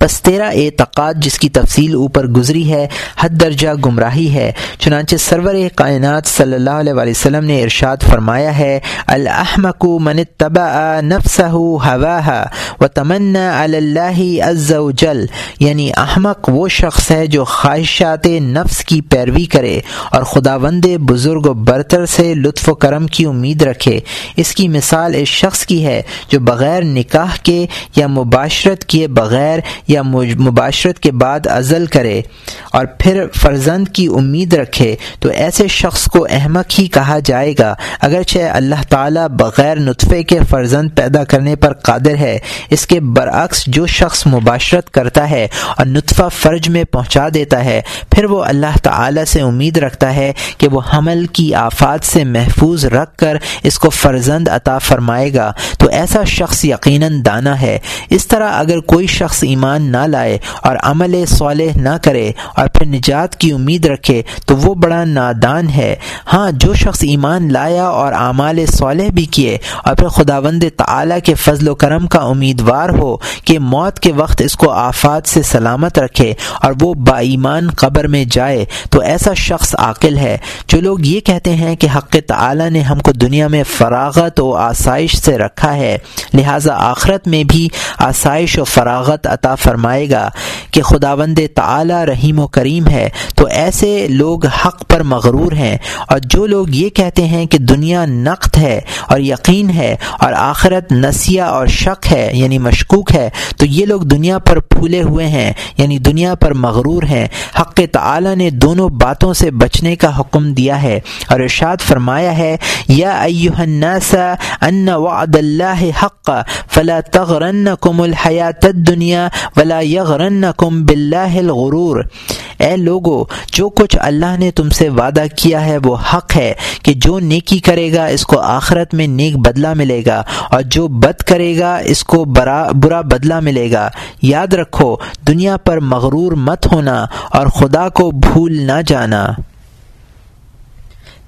بس تیرا اعتقاد جس کی تفصیل اوپر گزری ہے، حد درجہ گمراہی ہے۔ چنانچہ سرور کائنات صلی اللہ علیہ وسلم نے ارشاد فرمایا ہے الحمق من تبا نفس ہوا و تمنا اللہ عز و جل یعنی احمق وہ شخص ہے جو خواہشات نفس کی پیروی کرے اور خدا وند بزرگ و برتر سے لطف و کرم کی امید رکھے۔ اس کی مثال اس شخص کی ہے جو بغیر نکاح کے یا مباشرت کیے بغیر یا مباشرت کے بعد ازل کرے اور پھر فرزند کی امید رکھے، تو ایسے شخص کو احمق ہی کہا جائے گا۔ اگرچہ اللہ تعالیٰ بغیر نطفے کے فرزند پیدا کرنے پر قادر ہے، اس کے برعکس جو شخص مباشرت کرتا ہے اور نطفہ فرج میں پہنچا دیتا ہے، پھر وہ اللہ تعالیٰ سے امید رکھتا ہے کہ وہ حمل کی آفات سے محفوظ رکھ کر اس کو فرزند عطا فرمائے گا۔ تو ایسا شخص یقیناً دانا ہے۔ اس طرح اگر کوئی شخص ایمان ایمان نہ لائے اور عمل صالح نہ کرے اور پھر نجات کی امید رکھے تو وہ بڑا نادان ہے۔ ہاں جو شخص ایمان لایا اور اعمال صالح بھی کیے اور پھر خداوند تعالی کے فضل و کرم کا امیدوار ہو کہ موت کے وقت اس کو آفات سے سلامت رکھے اور وہ با ایمان قبر میں جائے تو ایسا شخص عاقل ہے۔ جو لوگ یہ کہتے ہیں کہ حق تعالی نے ہم کو دنیا میں فراغت و آسائش سے رکھا ہے، لہٰذا آخرت میں بھی آسائش و فراغت عطا فرمائے گا کہ خداوند تعالی رحیم و کریم ہے، تو ایسے لوگ حق پر مغرور ہیں۔ اور جو لوگ یہ کہتے ہیں کہ دنیا نقد ہے اور یقین ہے اور آخرت نسیہ اور شک ہے یعنی مشکوک ہے، تو یہ لوگ دنیا پر پھولے ہوئے ہیں یعنی دنیا پر مغرور ہیں۔ حق تعالی نے دونوں باتوں سے بچنے کا حکم دیا ہے۔ اور ارشاد فرمایا ہے، یا ایوہ الناس ان وعد اللہ حق، فلا تغرنکم الحیات الدنیا ولا یغرنکم باللہ الغرور۔ اے لوگو، جو کچھ اللہ نے تم سے وعدہ کیا ہے، وہ حق ہے کہ جو نیکی کرے گا، اس کو آخرت میں نیک بدلہ ملے گا، اور جو بد کرے گا، اس کو برا برا بدلہ ملے گا۔ یاد رکھو، دنیا پر مغرور مت ہونا اور خدا کو بھول نہ جانا۔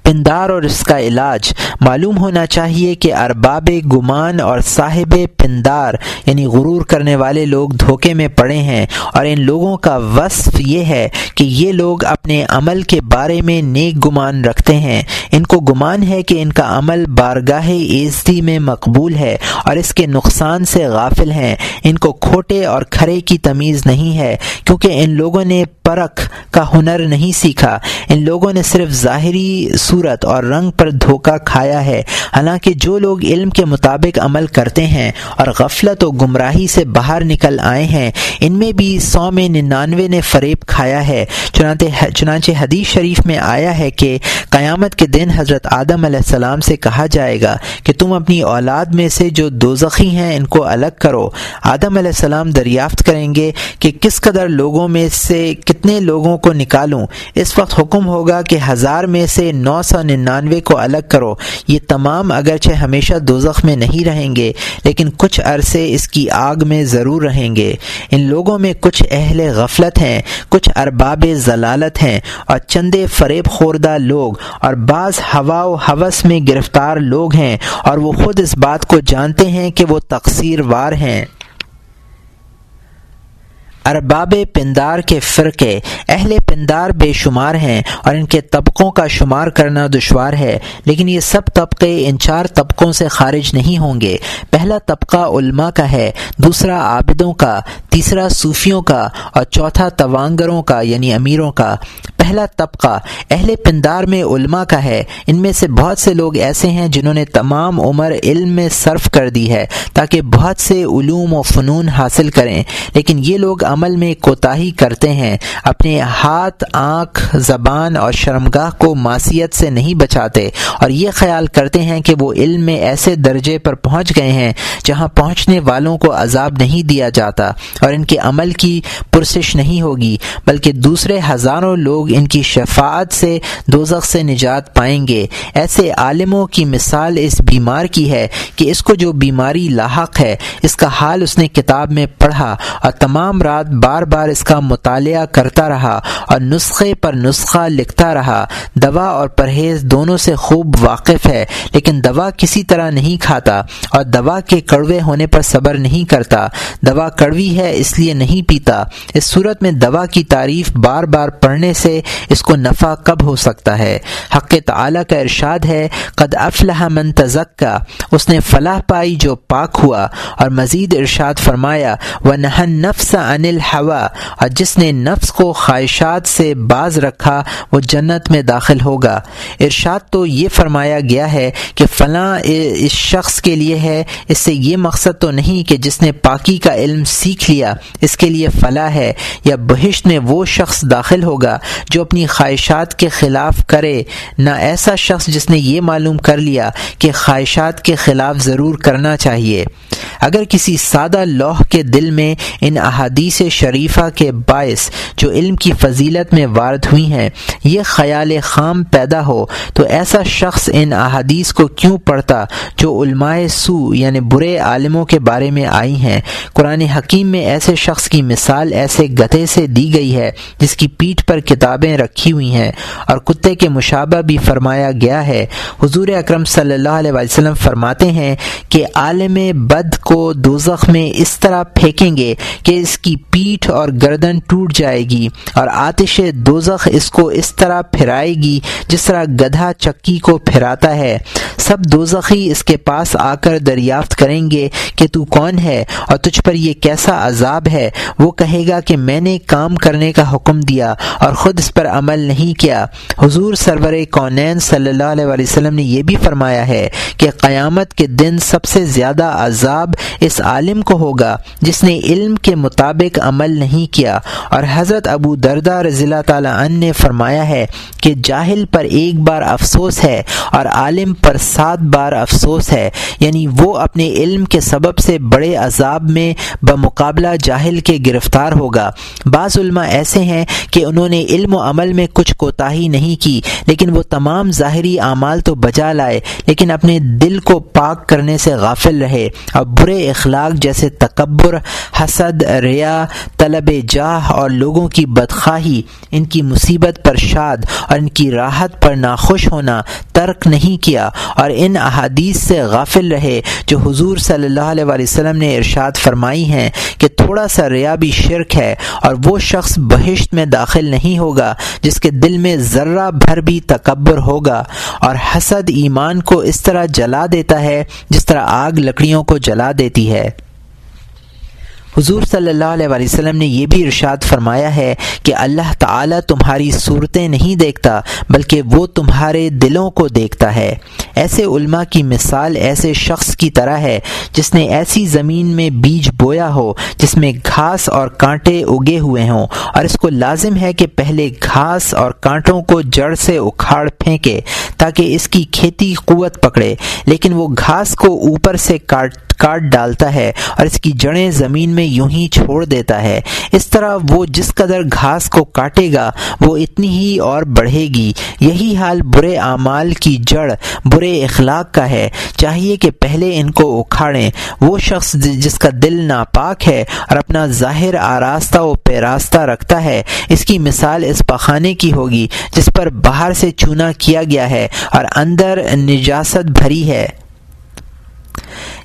پندار اور اس کا علاج معلوم ہونا چاہیے کہ ارباب گمان اور صاحب پندار یعنی غرور کرنے والے لوگ دھوکے میں پڑے ہیں اور ان لوگوں کا وصف یہ ہے کہ یہ لوگ اپنے عمل کے بارے میں نیک گمان رکھتے ہیں۔ ان کو گمان ہے کہ ان کا عمل بارگاہ عزتی میں مقبول ہے اور اس کے نقصان سے غافل ہیں۔ ان کو کھوٹے اور کھرے کی تمیز نہیں ہے کیونکہ ان لوگوں نے پرکھ کا ہنر نہیں سیکھا۔ ان لوگوں نے صرف ظاہری صورت اور رنگ پر دھوکہ کھایا ہے۔ حالانکہ جو لوگ علم کے مطابق عمل کرتے ہیں اور غفلت و گمراہی سے باہر نکل آئے ہیں، ان میں بھی سو میں ننانوے نے فریب کھایا ہے۔ چنانچہ چنانچہ حدیث شریف میں آیا ہے کہ قیامت کے دن حضرت آدم علیہ السلام سے کہا جائے گا کہ تم اپنی اولاد میں سے جو دو ہیں ان کو الگ کرو۔ آدم علیہ السلام دریافت کریں گے کہ کس قدر لوگوں میں سے کتنے لوگوں کو نکالوں۔ اس وقت حکم ہوگا کہ ہزار میں سے نو سو ننانوے کو الگ کرو۔ یہ تمام اگرچہ ہمیشہ دوزخ میں نہیں رہیں گے، لیکن کچھ عرصے اس کی آگ میں ضرور رہیں گے۔ ان لوگوں میں کچھ اہل غفلت ہیں، کچھ ارباب ضلالت ہیں اور چندے فریب خوردہ لوگ اور بعض ہوا و حوث میں گرفتار لوگ ہیں اور وہ خود اس بات کو جانتے ہیں کہ وہ تقسیر وار ہیں۔ ارباب پندار کے فرقے، اہل پندار بے شمار ہیں اور ان کے طبقوں کا شمار کرنا دشوار ہے، لیکن یہ سب طبقے ان چار طبقوں سے خارج نہیں ہوں گے۔ پہلا طبقہ علماء کا ہے، دوسرا عابدوں کا، تیسرا صوفیوں کا اور چوتھا توانگروں کا یعنی امیروں کا۔ پہلا طبقہ اہل پندار میں علماء کا ہے، ان میں سے بہت سے لوگ ایسے ہیں جنہوں نے تمام عمر علم میں صرف کر دی ہے، تاکہ بہت سے علوم و فنون حاصل کریں۔ لیکن یہ لوگ عمل میں کوتاہی کرتے ہیں، اپنے ہاتھ، آنکھ، زبان اور شرمگاہ کو معصیت سے نہیں بچاتے۔ اور یہ خیال کرتے ہیں کہ وہ علم میں ایسے درجے پر پہنچ گئے ہیں جہاں پہنچنے والوں کو عذاب نہیں دیا جاتا اور ان کے عمل کی پرسش نہیں ہوگی، بلکہ دوسرے ہزاروں لوگ ان کی شفاعت سے، دوزخ سے نجات پائیں گے۔ ایسے عالموں کی مثال اس بیمار کی ہے کہ اس کو جو بیماری لاحق ہے، اس کا حال اس نے کتاب میں پڑھا اور تمام رات بار بار اس کا مطالعہ کرتا رہا اور نسخے پر نسخہ لکھتا رہا۔ دوا اور پرہیز دونوں سے خوب واقف ہے، لیکن دوا کسی طرح نہیں کھاتا اور دوا کے کڑوے ہونے پر صبر نہیں کرتا۔ دوا کڑوی ہے، اس لیے نہیں پیتا۔ اس صورت میں دوا کی تعریف بار بار پڑھنے سے اس کو نفع کب ہو سکتا ہے؟ حق تعالی کا ارشاد ہے، قد افلح من تزکا۔ اس نے فلاح پائی جو پاک ہوا اور مزید ارشاد فرمایا وہ نہن نفس انل ہوا اور جس نے نفس کو خواہشات سے باز رکھا، وہ جنت میں داخل ہوگا۔ ارشاد تو یہ فرمایا گیا ہے کہ فلاں اس شخص کے لیے ہے، اس سے یہ مقصد تو نہیں کہ جس نے پاکی کا علم سیکھ لیا، اس کے لیے فلاح ہے، یا بہشت میں وہ شخص داخل ہوگا جو اپنی خواہشات کے خلاف کرے۔ نہ ایسا شخص جس نے یہ معلوم کر لیا کہ خواہشات کے خلاف ضرور کرنا چاہیے۔ اگر کسی سادہ لوح کے دل میں ان احادیث شریفہ کے باعث جو علم کی فضیلت میں وارد ہوئی ہیں، یہ خیال خام پیدا ہو، تو ایسا شخص ان احادیث کو کیوں پڑھتا جو علماء سو یعنی برے عالموں کے بارے میں آئی ہیں؟ قرآن حکیم میں ایسے شخص کی مثال ایسے گتے سے دی گئی ہے جس کی پیٹھ پر کتابیں رکھی ہوئی ہیں۔ اور کتے کے مشابہ بھی فرمایا گیا ہے۔ حضور اکرم صلی اللہ علیہ وسلم فرماتے ہیں کہ عالم بد کو دوزخ میں اس طرح پھینکیں گے کہ اس کی پیٹھ اور گردن ٹوٹ جائے گی اور آتش دوزخ اس کو اس طرح پھرائے گی جس طرح گدھا چکی کو پھراتا ہے۔ سب دوزخی اس کے پاس آ کر دریافت کریں گے کہ تو کون ہے اور تجھ پر یہ کیسا عذاب ہے؟ وہ کہے گا کہ میں نے کام کرنے کا حکم دیا اور خود اس پر عمل نہیں کیا۔ حضور سرور کونین صلی اللہ علیہ وسلم نے یہ بھی فرمایا ہے کہ قیامت کے دن سب سے زیادہ عذاب اس عالم کو ہوگا جس نے علم کے مطابق عمل نہیں کیا۔ اور حضرت ابو دردہ رضی اللہ تعالیٰ عنہ نے فرمایا ہے کہ جاہل پر ایک بار افسوس ہے اور عالم پر سات بار افسوس ہے۔ یعنی وہ اپنے علم کے سبب سے بڑے عذاب میں بمقابلہ جاہل کے گرفتار ہوگا۔ بعض علماء ایسے ہیں کہ انہوں نے علم و عمل میں کچھ کوتاہی نہیں کی، لیکن وہ تمام ظاہری اعمال تو بجا لائے، لیکن اپنے دل کو پاک کرنے سے غافل رہے۔ اور برے اخلاق جیسے تکبر، حسد، ریا طلب جاہ اور لوگوں کی بدخواہی، ان کی مصیبت پر شاد اور ان کی راحت پر ناخوش ہونا ترک نہیں کیا اور ان احادیث سے غافل رہے جو حضور صلی اللہ علیہ وسلم نے ارشاد فرمائی ہیں کہ تھوڑا سا ریا بھی شرک ہے اور وہ شخص بہشت میں داخل نہیں ہوگا جس کے دل میں ذرہ بھر بھی تکبر ہوگا اور حسد ایمان کو اس طرح جلا دیتا ہے جس طرح آگ لکڑیوں کو جلا دیتی ہے۔ حضور صلی اللہ علیہ وسلم نے یہ بھی ارشاد فرمایا ہے کہ اللہ تعالیٰ تمہاری صورتیں نہیں دیکھتا، بلکہ وہ تمہارے دلوں کو دیکھتا ہے۔ ایسے علماء کی مثال ایسے شخص کی طرح ہے جس نے ایسی زمین میں بیج بویا ہو جس میں گھاس اور کانٹے اگے ہوئے ہوں، اور اس کو لازم ہے کہ پہلے گھاس اور کانٹوں کو جڑ سے اکھاڑ پھینکے تاکہ اس کی کھیتی قوت پکڑے، لیکن وہ گھاس کو اوپر سے کاٹ کاٹ ڈالتا ہے اور اس کی جڑیں زمین میں یوں ہی چھوڑ دیتا ہے۔ اس طرح وہ جس قدر گھاس کو کاٹے گا، وہ اتنی ہی اور بڑھے گی۔ یہی حال برے اعمال کی جڑ، برے اخلاق کا ہے۔ چاہیے کہ پہلے ان کو اکھاڑیں۔ وہ شخص جس کا دل ناپاک ہے اور اپنا ظاہر آراستہ و پیراستہ رکھتا ہے، اس کی مثال اس پخانے کی ہوگی، جس پر باہر سے چونا کیا گیا ہے اور اندر نجاست بھری ہے۔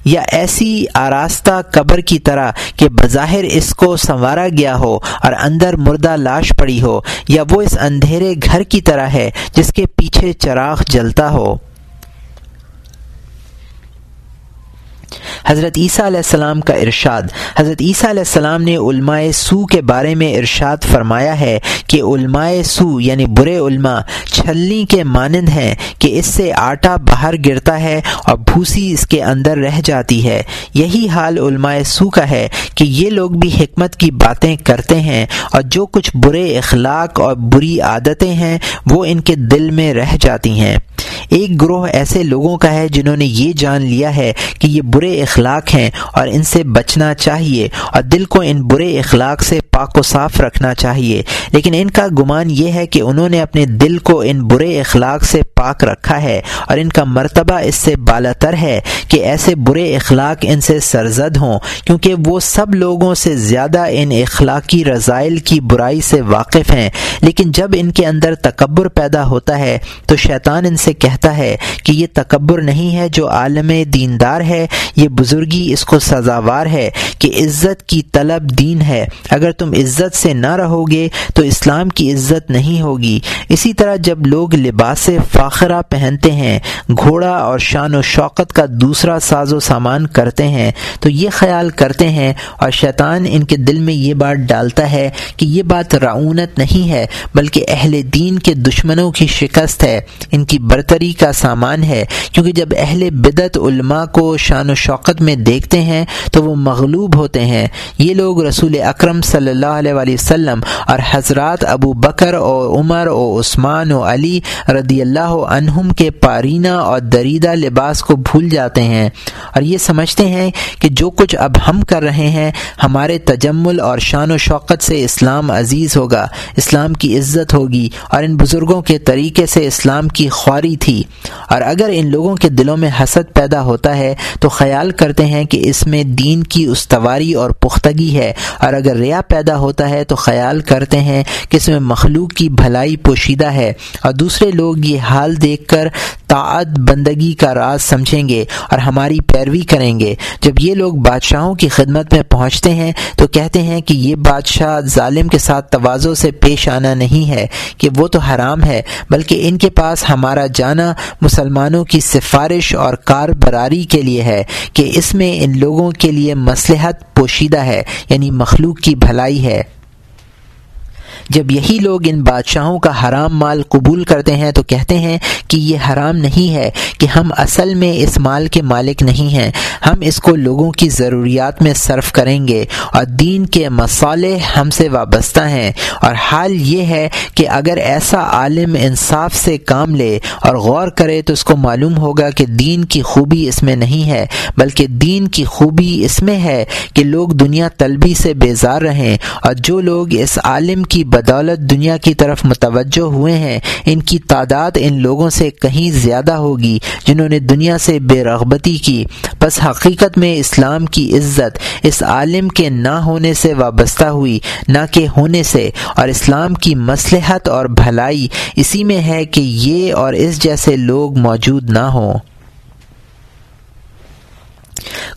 یا ایسی آراستہ قبر کی طرح کہ بظاہر اس کو سنوارا گیا ہو اور اندر مردہ لاش پڑی ہو، یا وہ اس اندھیرے گھر کی طرح ہے جس کے پیچھے چراغ جلتا ہو۔ حضرت عیسیٰ علیہ السلام کا ارشاد۔ حضرت عیسیٰ علیہ السلام نے علماء سو کے بارے میں ارشاد فرمایا ہے کہ علماء سو یعنی برے علماء چھلنی کے مانند ہیں کہ اس سے آٹا باہر گرتا ہے اور بھوسی اس کے اندر رہ جاتی ہے۔ یہی حال علماء سو کا ہے کہ یہ لوگ بھی حکمت کی باتیں کرتے ہیں اور جو کچھ برے اخلاق اور بری عادتیں ہیں وہ ان کے دل میں رہ جاتی ہیں۔ ایک گروہ ایسے لوگوں کا ہے جنہوں نے یہ جان لیا ہے کہ یہ برے اخلاق ہیں اور ان سے بچنا چاہیے اور دل کو ان برے اخلاق سے پاک و صاف رکھنا چاہیے۔ لیکن ان کا گمان یہ ہے کہ انہوں نے اپنے دل کو ان برے اخلاق سے پاک رکھا ہے اور ان کا مرتبہ اس سے بالا تر ہے کہ ایسے برے اخلاق ان سے سرزد ہوں، کیونکہ وہ سب لوگوں سے زیادہ ان اخلاقی رضائل کی برائی سے واقف ہیں۔ لیکن جب ان کے اندر تکبر پیدا ہوتا ہے، تو شیطان ان سے کہتا ہے کہ یہ تکبر نہیں ہے جو عالم دیندار ہے، یہ بزرگی اس کو سزاوار ہے۔ کہ عزت کی طلب دین ہے۔ اگر تم عزت سے نہ رہو گے تو اسلام کی عزت نہیں ہوگی۔ اسی طرح جب لوگ لباس فاخرہ پہنتے ہیں، گھوڑا اور شان و شوقت کا دوسرا ساز و سامان کرتے ہیں، تو یہ خیال کرتے ہیں اور شیطان ان کے دل میں یہ بات ڈالتا ہے کہ یہ بات رعونت نہیں ہے، بلکہ اہل دین کے دشمنوں کی شکست ہے۔ ان کی برتری کا سامان ہے، کیونکہ جب اہل بدت علماء کو شان و شوقت میں دیکھتے ہیں، تو وہ مغلوب ہوتے ہیں۔ یہ لوگ رسول اکرم صلی اللہ علیہ وآلہ وسلم اور حضرات ابو بکر اور عمر و عثمان و علی رضی اللہ عنہم کے پارینہ اور دریدہ لباس کو بھول جاتے ہیں۔ اور یہ سمجھتے ہیں کہ جو کچھ اب ہم کر رہے ہیں، ہمارے تجمل اور شان و شوقت سے اسلام عزیز ہوگا، اسلام کی عزت ہوگی اور ان بزرگوں کے طریقے سے اسلام کی خواری تھی۔ اور اگر ان لوگوں کے دلوں میں حسد پیدا ہوتا ہے، تو خیال کرتے ہیں کہ اس میں دین کی استاد استواری اور پختگی ہے۔ اور اگر ریا پیدا ہوتا ہے تو خیال کرتے ہیں کہ اس میں مخلوق کی بھلائی پوشیدہ ہے۔ اور دوسرے لوگ یہ حال دیکھ کر طاعت بندگی کا راز سمجھیں گے اور ہماری پیروی کریں گے۔ جب یہ لوگ بادشاہوں کی خدمت میں پہنچتے ہیں تو کہتے ہیں کہ یہ بادشاہ ظالم کے ساتھ توازوں سے پیش آنا نہیں ہے کہ وہ تو حرام ہے، بلکہ ان کے پاس ہمارا جانا مسلمانوں کی سفارش اور کار براری کے لیے ہے کہ اس میں ان لوگوں کے لیے مصلحت پوشیدہ ہے یعنی مخلوق کی بھلائی ہے۔ جب یہی لوگ ان بادشاہوں کا حرام مال قبول کرتے ہیں تو کہتے ہیں کہ یہ حرام نہیں ہے کہ ہم اصل میں اس مال کے مالک نہیں ہیں۔ ہم اس کو لوگوں کی ضروریات میں صرف کریں گے اور دین کے مسالے ہم سے وابستہ ہیں۔ اور حال یہ ہے کہ اگر ایسا عالم انصاف سے کام لے اور غور کرے تو اس کو معلوم ہوگا کہ دین کی خوبی اس میں نہیں ہے، بلکہ دین کی خوبی اس میں ہے کہ لوگ دنیا طلبی سے بیزار رہیں۔ اور جو لوگ اس عالم کی بدولت دنیا کی طرف متوجہ ہوئے ہیں۔ ان کی تعداد ان لوگوں سے کہیں زیادہ ہوگی جنہوں نے دنیا سے بے رغبتی کی۔ بس حقیقت میں اسلام کی عزت اس عالم کے نہ ہونے سے وابستہ ہوئی، نہ کہ ہونے سے۔ اور اسلام کی مصلحت اور بھلائی اسی میں ہے کہ یہ اور اس جیسے لوگ موجود نہ ہوں۔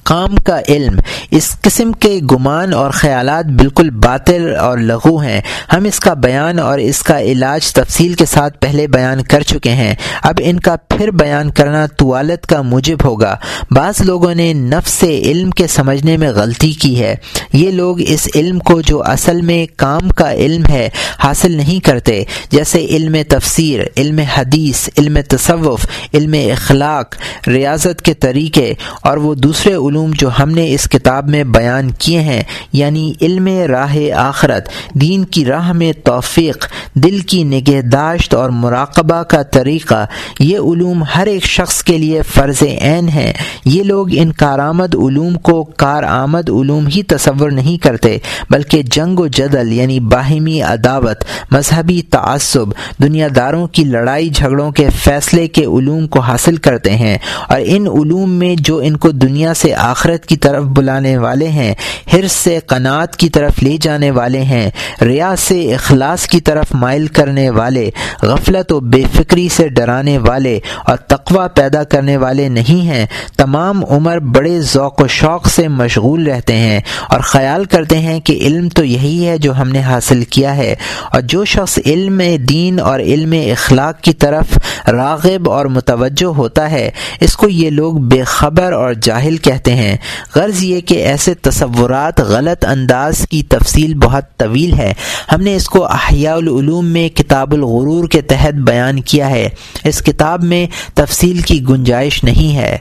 کام کا علم، اس قسم کے گمان اور خیالات بالکل باطل اور لغو ہیں۔ ہم اس کا بیان اور اس کا علاج تفصیل کے ساتھ پہلے بیان کر چکے ہیں۔ اب ان کا پھر بیان کرنا طوالت کا موجب ہوگا۔ بعض لوگوں نے نفس سے علم کے سمجھنے میں غلطی کی ہے۔ یہ لوگ اس علم کو جو اصل میں کام کا علم ہے، حاصل نہیں کرتے۔ جیسے علم تفسیر، علم حدیث، علم تصوف، علم اخلاق، ریاضت کے طریقے، اور وہ دوسرے علوم جو ہم نے اس کتاب میں بیان کیے ہیں یعنی علم راہ آخرت، دین کی راہ میں توفیق، دل کی نگہداشت اور مراقبہ کا طریقہ، یہ علوم ہر ایک شخص کے لیے فرض عین ہیں۔ یہ لوگ ان کارآمد علوم کو کارآمد علوم ہی تصور نہیں کرتے، بلکہ جنگ و جدل یعنی باہمی عداوت، مذہبی تعصب دنیا داروں کی لڑائی جھگڑوں کے فیصلے کے علوم کو حاصل کرتے ہیں۔ اور ان علوم میں جو ان کو دنیا سے آخرت کی طرف بلانے والے ہیں، حرص سے قناعت کی طرف لے جانے والے ہیں، ریا سے اخلاص کی طرف مائل کرنے والے، غفلت و بے فکری سے ڈرانے والے اور تقوی پیدا کرنے والے نہیں ہیں۔ تمام عمر بڑے ذوق و شوق سے مشغول رہتے ہیں اور خیال کرتے ہیں کہ علم تو یہی ہے جو ہم نے حاصل کیا ہے۔ اور جو شخص علم دین اور علم اخلاق کی طرف راغب اور متوجہ ہوتا ہے، اس کو یہ لوگ بے خبر اور جاہل کہتے ہیں۔ غرض یہ کہ ایسے تصورات غلط انداز کی تفصیل بہت طویل ہے۔ ہم نے اس کو احیاء العلوم میں کتاب الغرور کے تحت بیان کیا ہے۔ اس کتاب میں تفصیل کی گنجائش نہیں ہے۔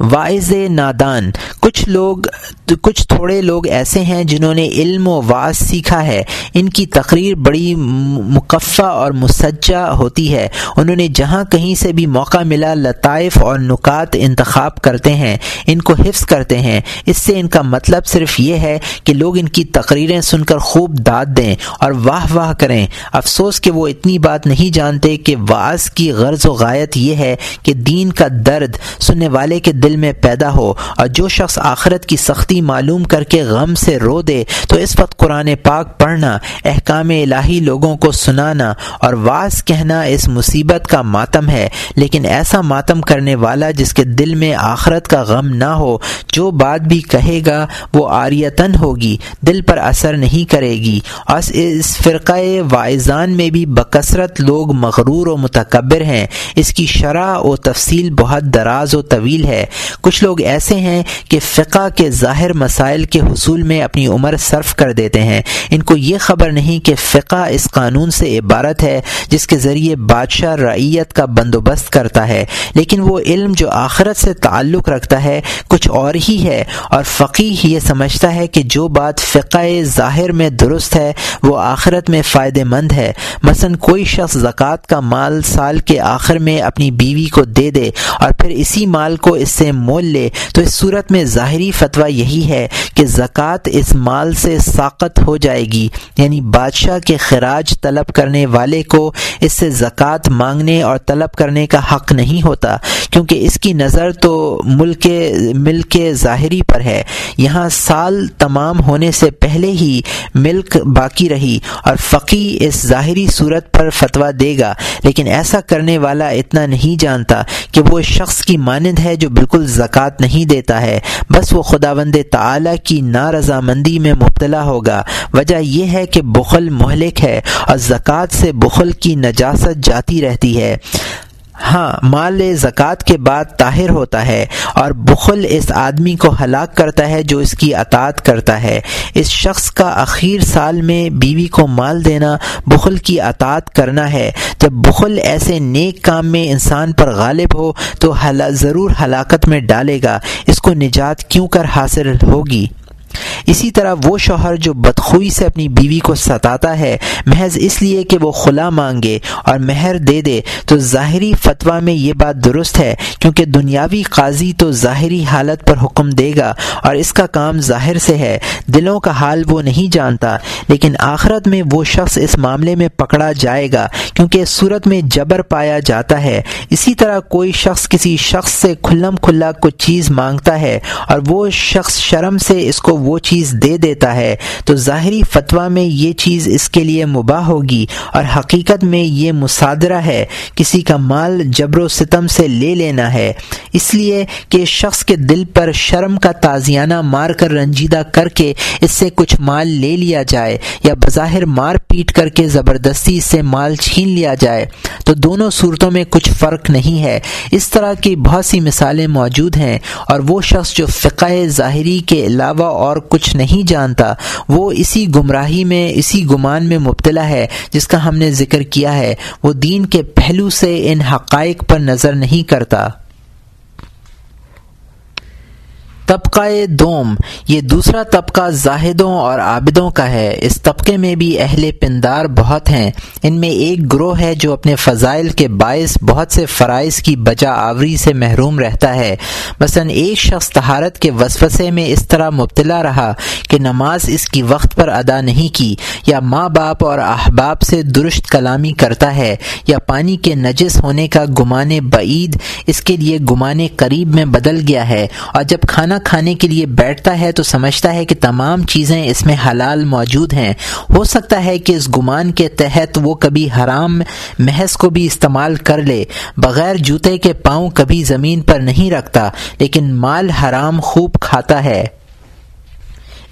واعض نادان، کچھ لوگ کچھ تھوڑے لوگ ایسے ہیں جنہوں نے علم و واز سیکھا ہے۔ ان کی تقریر بڑی مقفع اور مسجہ ہوتی ہے۔ انہوں نے جہاں کہیں سے بھی موقع ملا لطائف اور نکات انتخاب کرتے ہیں، ان کو حفظ کرتے ہیں۔ اس سے ان کا مطلب صرف یہ ہے کہ لوگ ان کی تقریریں سن کر خوب داد دیں اور واہ واہ کریں۔ افسوس کہ وہ اتنی بات نہیں جانتے کہ واز کی غرض و غایت یہ ہے کہ دین کا درد سننے والے کے دل میں پیدا ہو اور جو شخص آخرت کی سختی معلوم کر کے غم سے رو دے تو اس وقت قرآن پاک پڑھنا، احکام الہی لوگوں کو سنانا اور واس کہنا اس مصیبت کا ماتم ہے۔ لیکن ایسا ماتم کرنے والا جس کے دل میں آخرت کا غم نہ ہو، جو بات بھی کہے گا وہ آریتن ہوگی، دل پر اثر نہیں کرے گی۔ اور اس فرقۂ وائزان میں بھی بکثرت لوگ مغرور و متکبر ہیں۔ اس کی شرح و تفصیل بہت دراز و طویل ہے۔ کچھ لوگ ایسے ہیں کہ فقہ کے ظاہر مسائل کے حصول میں اپنی عمر صرف کر دیتے ہیں۔ ان کو یہ خبر نہیں کہ فقہ اس قانون سے عبارت ہے جس کے ذریعے بادشاہ رعیت کا بندوبست کرتا ہے، لیکن وہ علم جو آخرت سے تعلق رکھتا ہے کچھ اور ہی ہے۔ اور فقی یہ سمجھتا ہے کہ جو بات فقہ ظاہر میں درست ہے، وہ آخرت میں فائدہ مند ہے۔ مثلا کوئی شخص زکوٰۃ کا مال سال کے آخر میں اپنی بیوی کو دے دے اور پھر اسی مال کو اس سے مول لے، تو اس صورت میں ظاہری فتویٰ یہی ہے کہ زکوٰۃ اس مال سے ساقت ہو جائے گی یعنی بادشاہ کے خراج طلب کرنے والے کو اس سے زکوٰۃ مانگنے اور طلب کرنے کا حق نہیں ہوتا، کیونکہ اس کی نظر تو ملک ملک ظاہری پر ہے۔ یہاں سال تمام ہونے سے پہلے ہی ملک باقی رہی اور فقی اس ظاہری صورت پر فتویٰ دے گا۔ لیکن ایسا کرنے والا اتنا نہیں جانتا کہ وہ شخص کی مانند ہے جو بالکل زکوٰۃ نہیں دیتا ہے، بس وہ خدا تعالی کی نارضامندی میں مبتلا ہوگا۔ وجہ یہ ہے کہ بخل مہلک ہے اور زکوٰۃ سے بخل کی نجاست جاتی رہتی ہے۔ ہاں مال زکوٰۃ کے بعد طاہر ہوتا ہے اور بخل اس آدمی کو ہلاک کرتا ہے جو اس کی اطاعت کرتا ہے۔ اس شخص کا اخیر سال میں بیوی کو مال دینا، بخل کی اطاعت کرنا ہے۔ جب بخل ایسے نیک کام میں انسان پر غالب ہو، تو ضرور ہلاکت میں ڈالے گا۔ اس کو نجات کیوں کر حاصل ہوگی؟ اسی طرح وہ شوہر جو بدخوئی سے اپنی بیوی کو ستاتا ہے، محض اس لیے کہ وہ خلا مانگے اور مہر دے دے، تو ظاہری فتویٰ میں یہ بات درست ہے، کیونکہ دنیاوی قاضی تو ظاہری حالت پر حکم دے گا اور اس کا کام ظاہر سے ہے۔ دلوں کا حال وہ نہیں جانتا، لیکن آخرت میں وہ شخص اس معاملے میں پکڑا جائے گا، کیونکہ اس صورت میں جبر پایا جاتا ہے۔ اسی طرح کوئی شخص کسی شخص سے کھلم کھلا کچھ چیز مانگتا ہے اور وہ شخص شرم سے اس کو وہ چیز دے دیتا ہے، تو ظاہری فتویٰ میں یہ چیز اس کے لیے مباح ہوگی اور حقیقت میں یہ مصادرہ ہے، کسی کا مال جبر و ستم سے لے لینا ہے۔ اس لیے کہ شخص کے دل پر شرم کا تازیانہ مار کر رنجیدہ کر کے اس سے کچھ مال لے لیا جائے یا بظاہر مار پیٹ کر کے زبردستی سے مال چھین لیا جائے، تو دونوں صورتوں میں کچھ فرق نہیں ہے۔ اس طرح کی بہت سی مثالیں موجود ہیں اور وہ شخص جو فقہ ظاہری کے علاوہ اور کچھ نہیں جانتا، وہ اسی گمراہی میں، اسی گمان میں مبتلا ہے جس کا ہم نے ذکر کیا ہے۔ وہ دین کے پہلو سے ان حقائق پر نظر نہیں کرتا۔ طبقہ دوم، یہ دوسرا طبقہ زاہدوں اور عابدوں کا ہے۔ اس طبقے میں بھی اہل پندار بہت ہیں۔ ان میں ایک گروہ ہے جو اپنے فضائل کے باعث بہت سے فرائض کی بجا آوری سے محروم رہتا ہے۔ مثلا، ایک شخص تہارت کے وسوسے میں اس طرح مبتلا رہا کہ نماز اس کی وقت پر ادا نہیں کی، یا ماں باپ اور احباب سے درست کلامی کرتا ہے، یا پانی کے نجس ہونے کا گمان بعید اس کے لیے گمان قریب میں بدل گیا ہے۔ اور جب کھانا کھانے کے لیے بیٹھتا ہے تو سمجھتا ہے کہ تمام چیزیں اس میں حلال موجود ہیں۔ ہو سکتا ہے کہ اس گمان کے تحت وہ کبھی حرام محض کو بھی استعمال کر لے، بغیر جوتے کے پاؤں کبھی زمین پر نہیں رکھتا، لیکن مال حرام خوب کھاتا ہے۔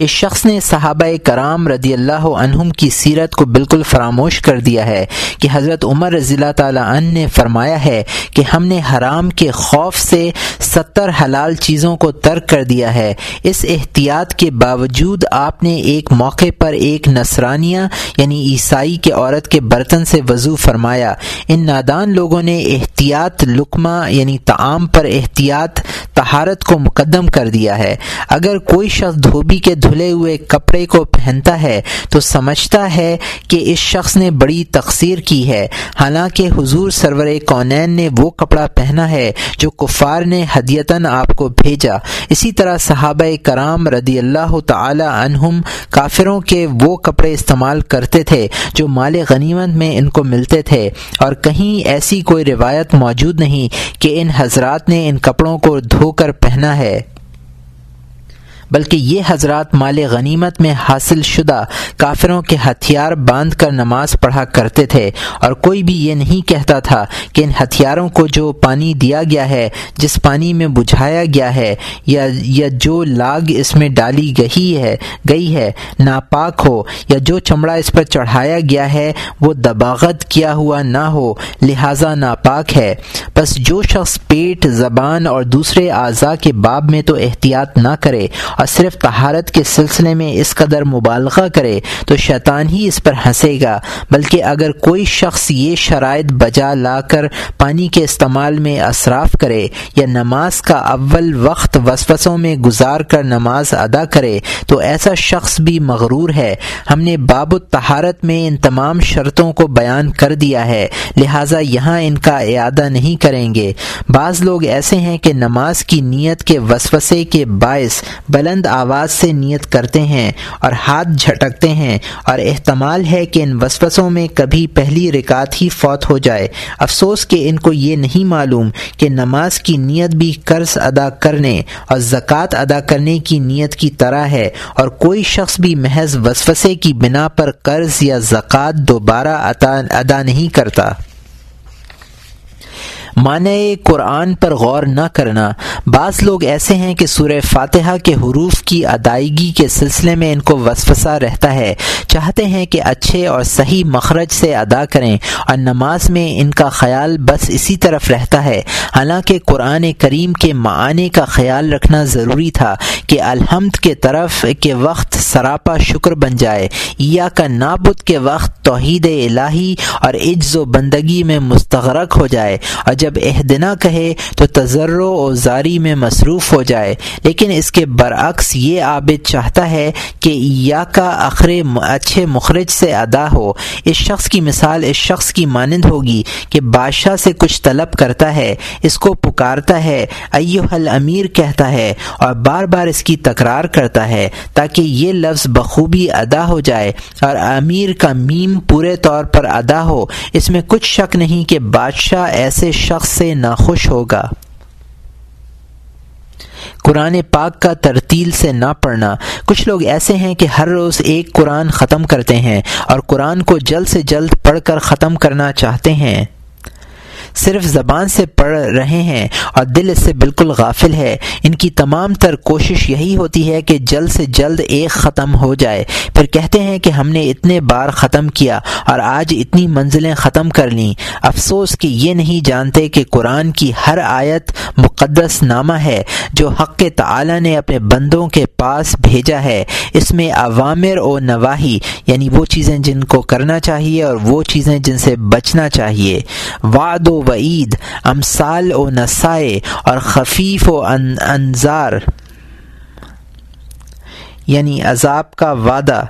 اس شخص نے صحابہ کرام رضی اللہ عنہم کی سیرت کو بالکل فراموش کر دیا ہے کہ حضرت عمر رضی اللہ تعالیٰ عنہ نے فرمایا ہے کہ ہم نے حرام کے خوف سے ستر حلال چیزوں کو ترک کر دیا ہے۔ اس احتیاط کے باوجود آپ نے ایک موقع پر ایک نصرانیہ یعنی عیسائی کے عورت کے برتن سے وضو فرمایا۔ ان نادان لوگوں نے احتیاط لکمہ یعنی تعام پر احتیاط تہارت کو مقدم کر دیا ہے۔ اگر کوئی شخص دھوبی کے دھو دھلے ہوئے کپڑے کو پہنتا ہے تو سمجھتا ہے کہ اس شخص نے بڑی تقسیر کی ہے۔ حالانکہ حضور سرور کونین نے وہ کپڑا پہنا ہے جو کفار نے ہدیتاً آپ کو بھیجا۔ اسی طرح صحابہ کرام رضی اللہ تعالی عنہم کافروں کے وہ کپڑے استعمال کرتے تھے جو مال غنیمت میں ان کو ملتے تھے۔ اور کہیں ایسی کوئی روایت موجود نہیں کہ ان حضرات نے ان کپڑوں کو دھو کر پہنا ہے۔ بلکہ یہ حضرات مال غنیمت میں حاصل شدہ کافروں کے ہتھیار باندھ کر نماز پڑھا کرتے تھے اور کوئی بھی یہ نہیں کہتا تھا کہ ان ہتھیاروں کو جو پانی دیا گیا ہے، جس پانی میں بجھایا گیا ہے، یا یا جو لاگ اس میں ڈالی گئی ہے گئی ہے، ناپاک ہو، یا جو چمڑا اس پر چڑھایا گیا ہے، وہ دباغت کیا ہوا نہ ہو، لہذا ناپاک ہے۔ بس جو شخص پیٹ، زبان اور دوسرے اعضاء کے باب میں تو احتیاط نہ کرے اور صرف طہارت کے سلسلے میں اس قدر مبالغہ کرے تو شیطان ہی اس پر ہنسے گا، بلکہ اگر کوئی شخص یہ شرائط بجا لا کر پانی کے استعمال میں اصراف کرے یا نماز کا اول وقت وسوسوں میں گزار کر نماز ادا کرے تو ایسا شخص بھی مغرور ہے۔ ہم نے باب الطہارت میں ان تمام شرطوں کو بیان کر دیا ہے، لہٰذا یہاں ان کا اعادہ نہیں کریں گے۔ بعض لوگ ایسے ہیں کہ نماز کی نیت کے وسوسے کے باعث بلند بلند آواز سے نیت کرتے ہیں اور ہاتھ جھٹکتے ہیں اور احتمال ہے کہ ان وسوسوں میں کبھی پہلی رکعت ہی فوت ہو جائے۔ افسوس کہ ان کو یہ نہیں معلوم کہ نماز کی نیت بھی قرض ادا کرنے اور زکوٰۃ ادا کرنے کی نیت کی طرح ہے اور کوئی شخص بھی محض وسوسے کی بنا پر قرض یا زکوٰۃ دوبارہ ادا نہیں کرتا۔ معنی قرآن پر غور نہ کرنا۔ بعض لوگ ایسے ہیں کہ سورہ فاتحہ کے حروف کی ادائیگی کے سلسلے میں ان کو وسوسہ رہتا ہے۔ چاہتے ہیں کہ اچھے اور صحیح مخرج سے ادا کریں اور نماز میں ان کا خیال بس اسی طرف رہتا ہے۔ حالانکہ قرآن کریم کے معنی کا خیال رکھنا ضروری تھا کہ الحمد کے طرف کے وقت سراپا شکر بن جائے۔ یا کا نابد کے وقت توحید الہی اور عجز و بندگی میں مستغرق ہو جائے۔ اور جب اہدنا کہے تو تجر و زاری میں مصروف ہو جائے۔ لیکن اس کے برعکس یہ عابد چاہتا ہے کہ یا کا اخرے اچھے مخرج سے ادا ہو۔ اس شخص کی مثال اس شخص کی مانند ہوگی کہ بادشاہ سے کچھ طلب کرتا ہے، اس کو پکارتا ہے ایو امیر کہتا ہے اور بار بار اس کی تکرار کرتا ہے تاکہ یہ لفظ بخوبی ادا ہو جائے اور امیر کا میم پورے طور پر ادا ہو۔ اس میں کچھ شک نہیں کہ بادشاہ ایسے شخص سے ناخوش ہوگا۔ قرآن پاک کا ترتیل سے نہ پڑھنا۔ کچھ لوگ ایسے ہیں کہ ہر روز ایک قرآن ختم کرتے ہیں اور قرآن کو جلد سے جلد پڑھ کر ختم کرنا چاہتے ہیں۔ صرف زبان سے پڑھ رہے ہیں اور دل اس سے بالکل غافل ہے۔ ان کی تمام تر کوشش یہی ہوتی ہے کہ جلد سے جلد ایک ختم ہو جائے۔ پھر کہتے ہیں کہ ہم نے اتنے بار ختم کیا اور آج اتنی منزلیں ختم کر لیں۔ افسوس کہ یہ نہیں جانتے کہ قرآن کی ہر آیت مقدس نامہ ہے جو حق تعالی نے اپنے بندوں کے پاس بھیجا ہے۔ اس میں عوامر و نواحی یعنی وہ چیزیں جن کو کرنا چاہیے اور وہ چیزیں جن سے بچنا چاہیے۔ وعد و وعید امثال و نسائے اور خفیف و انظار یعنی عذاب کا وعدہ۔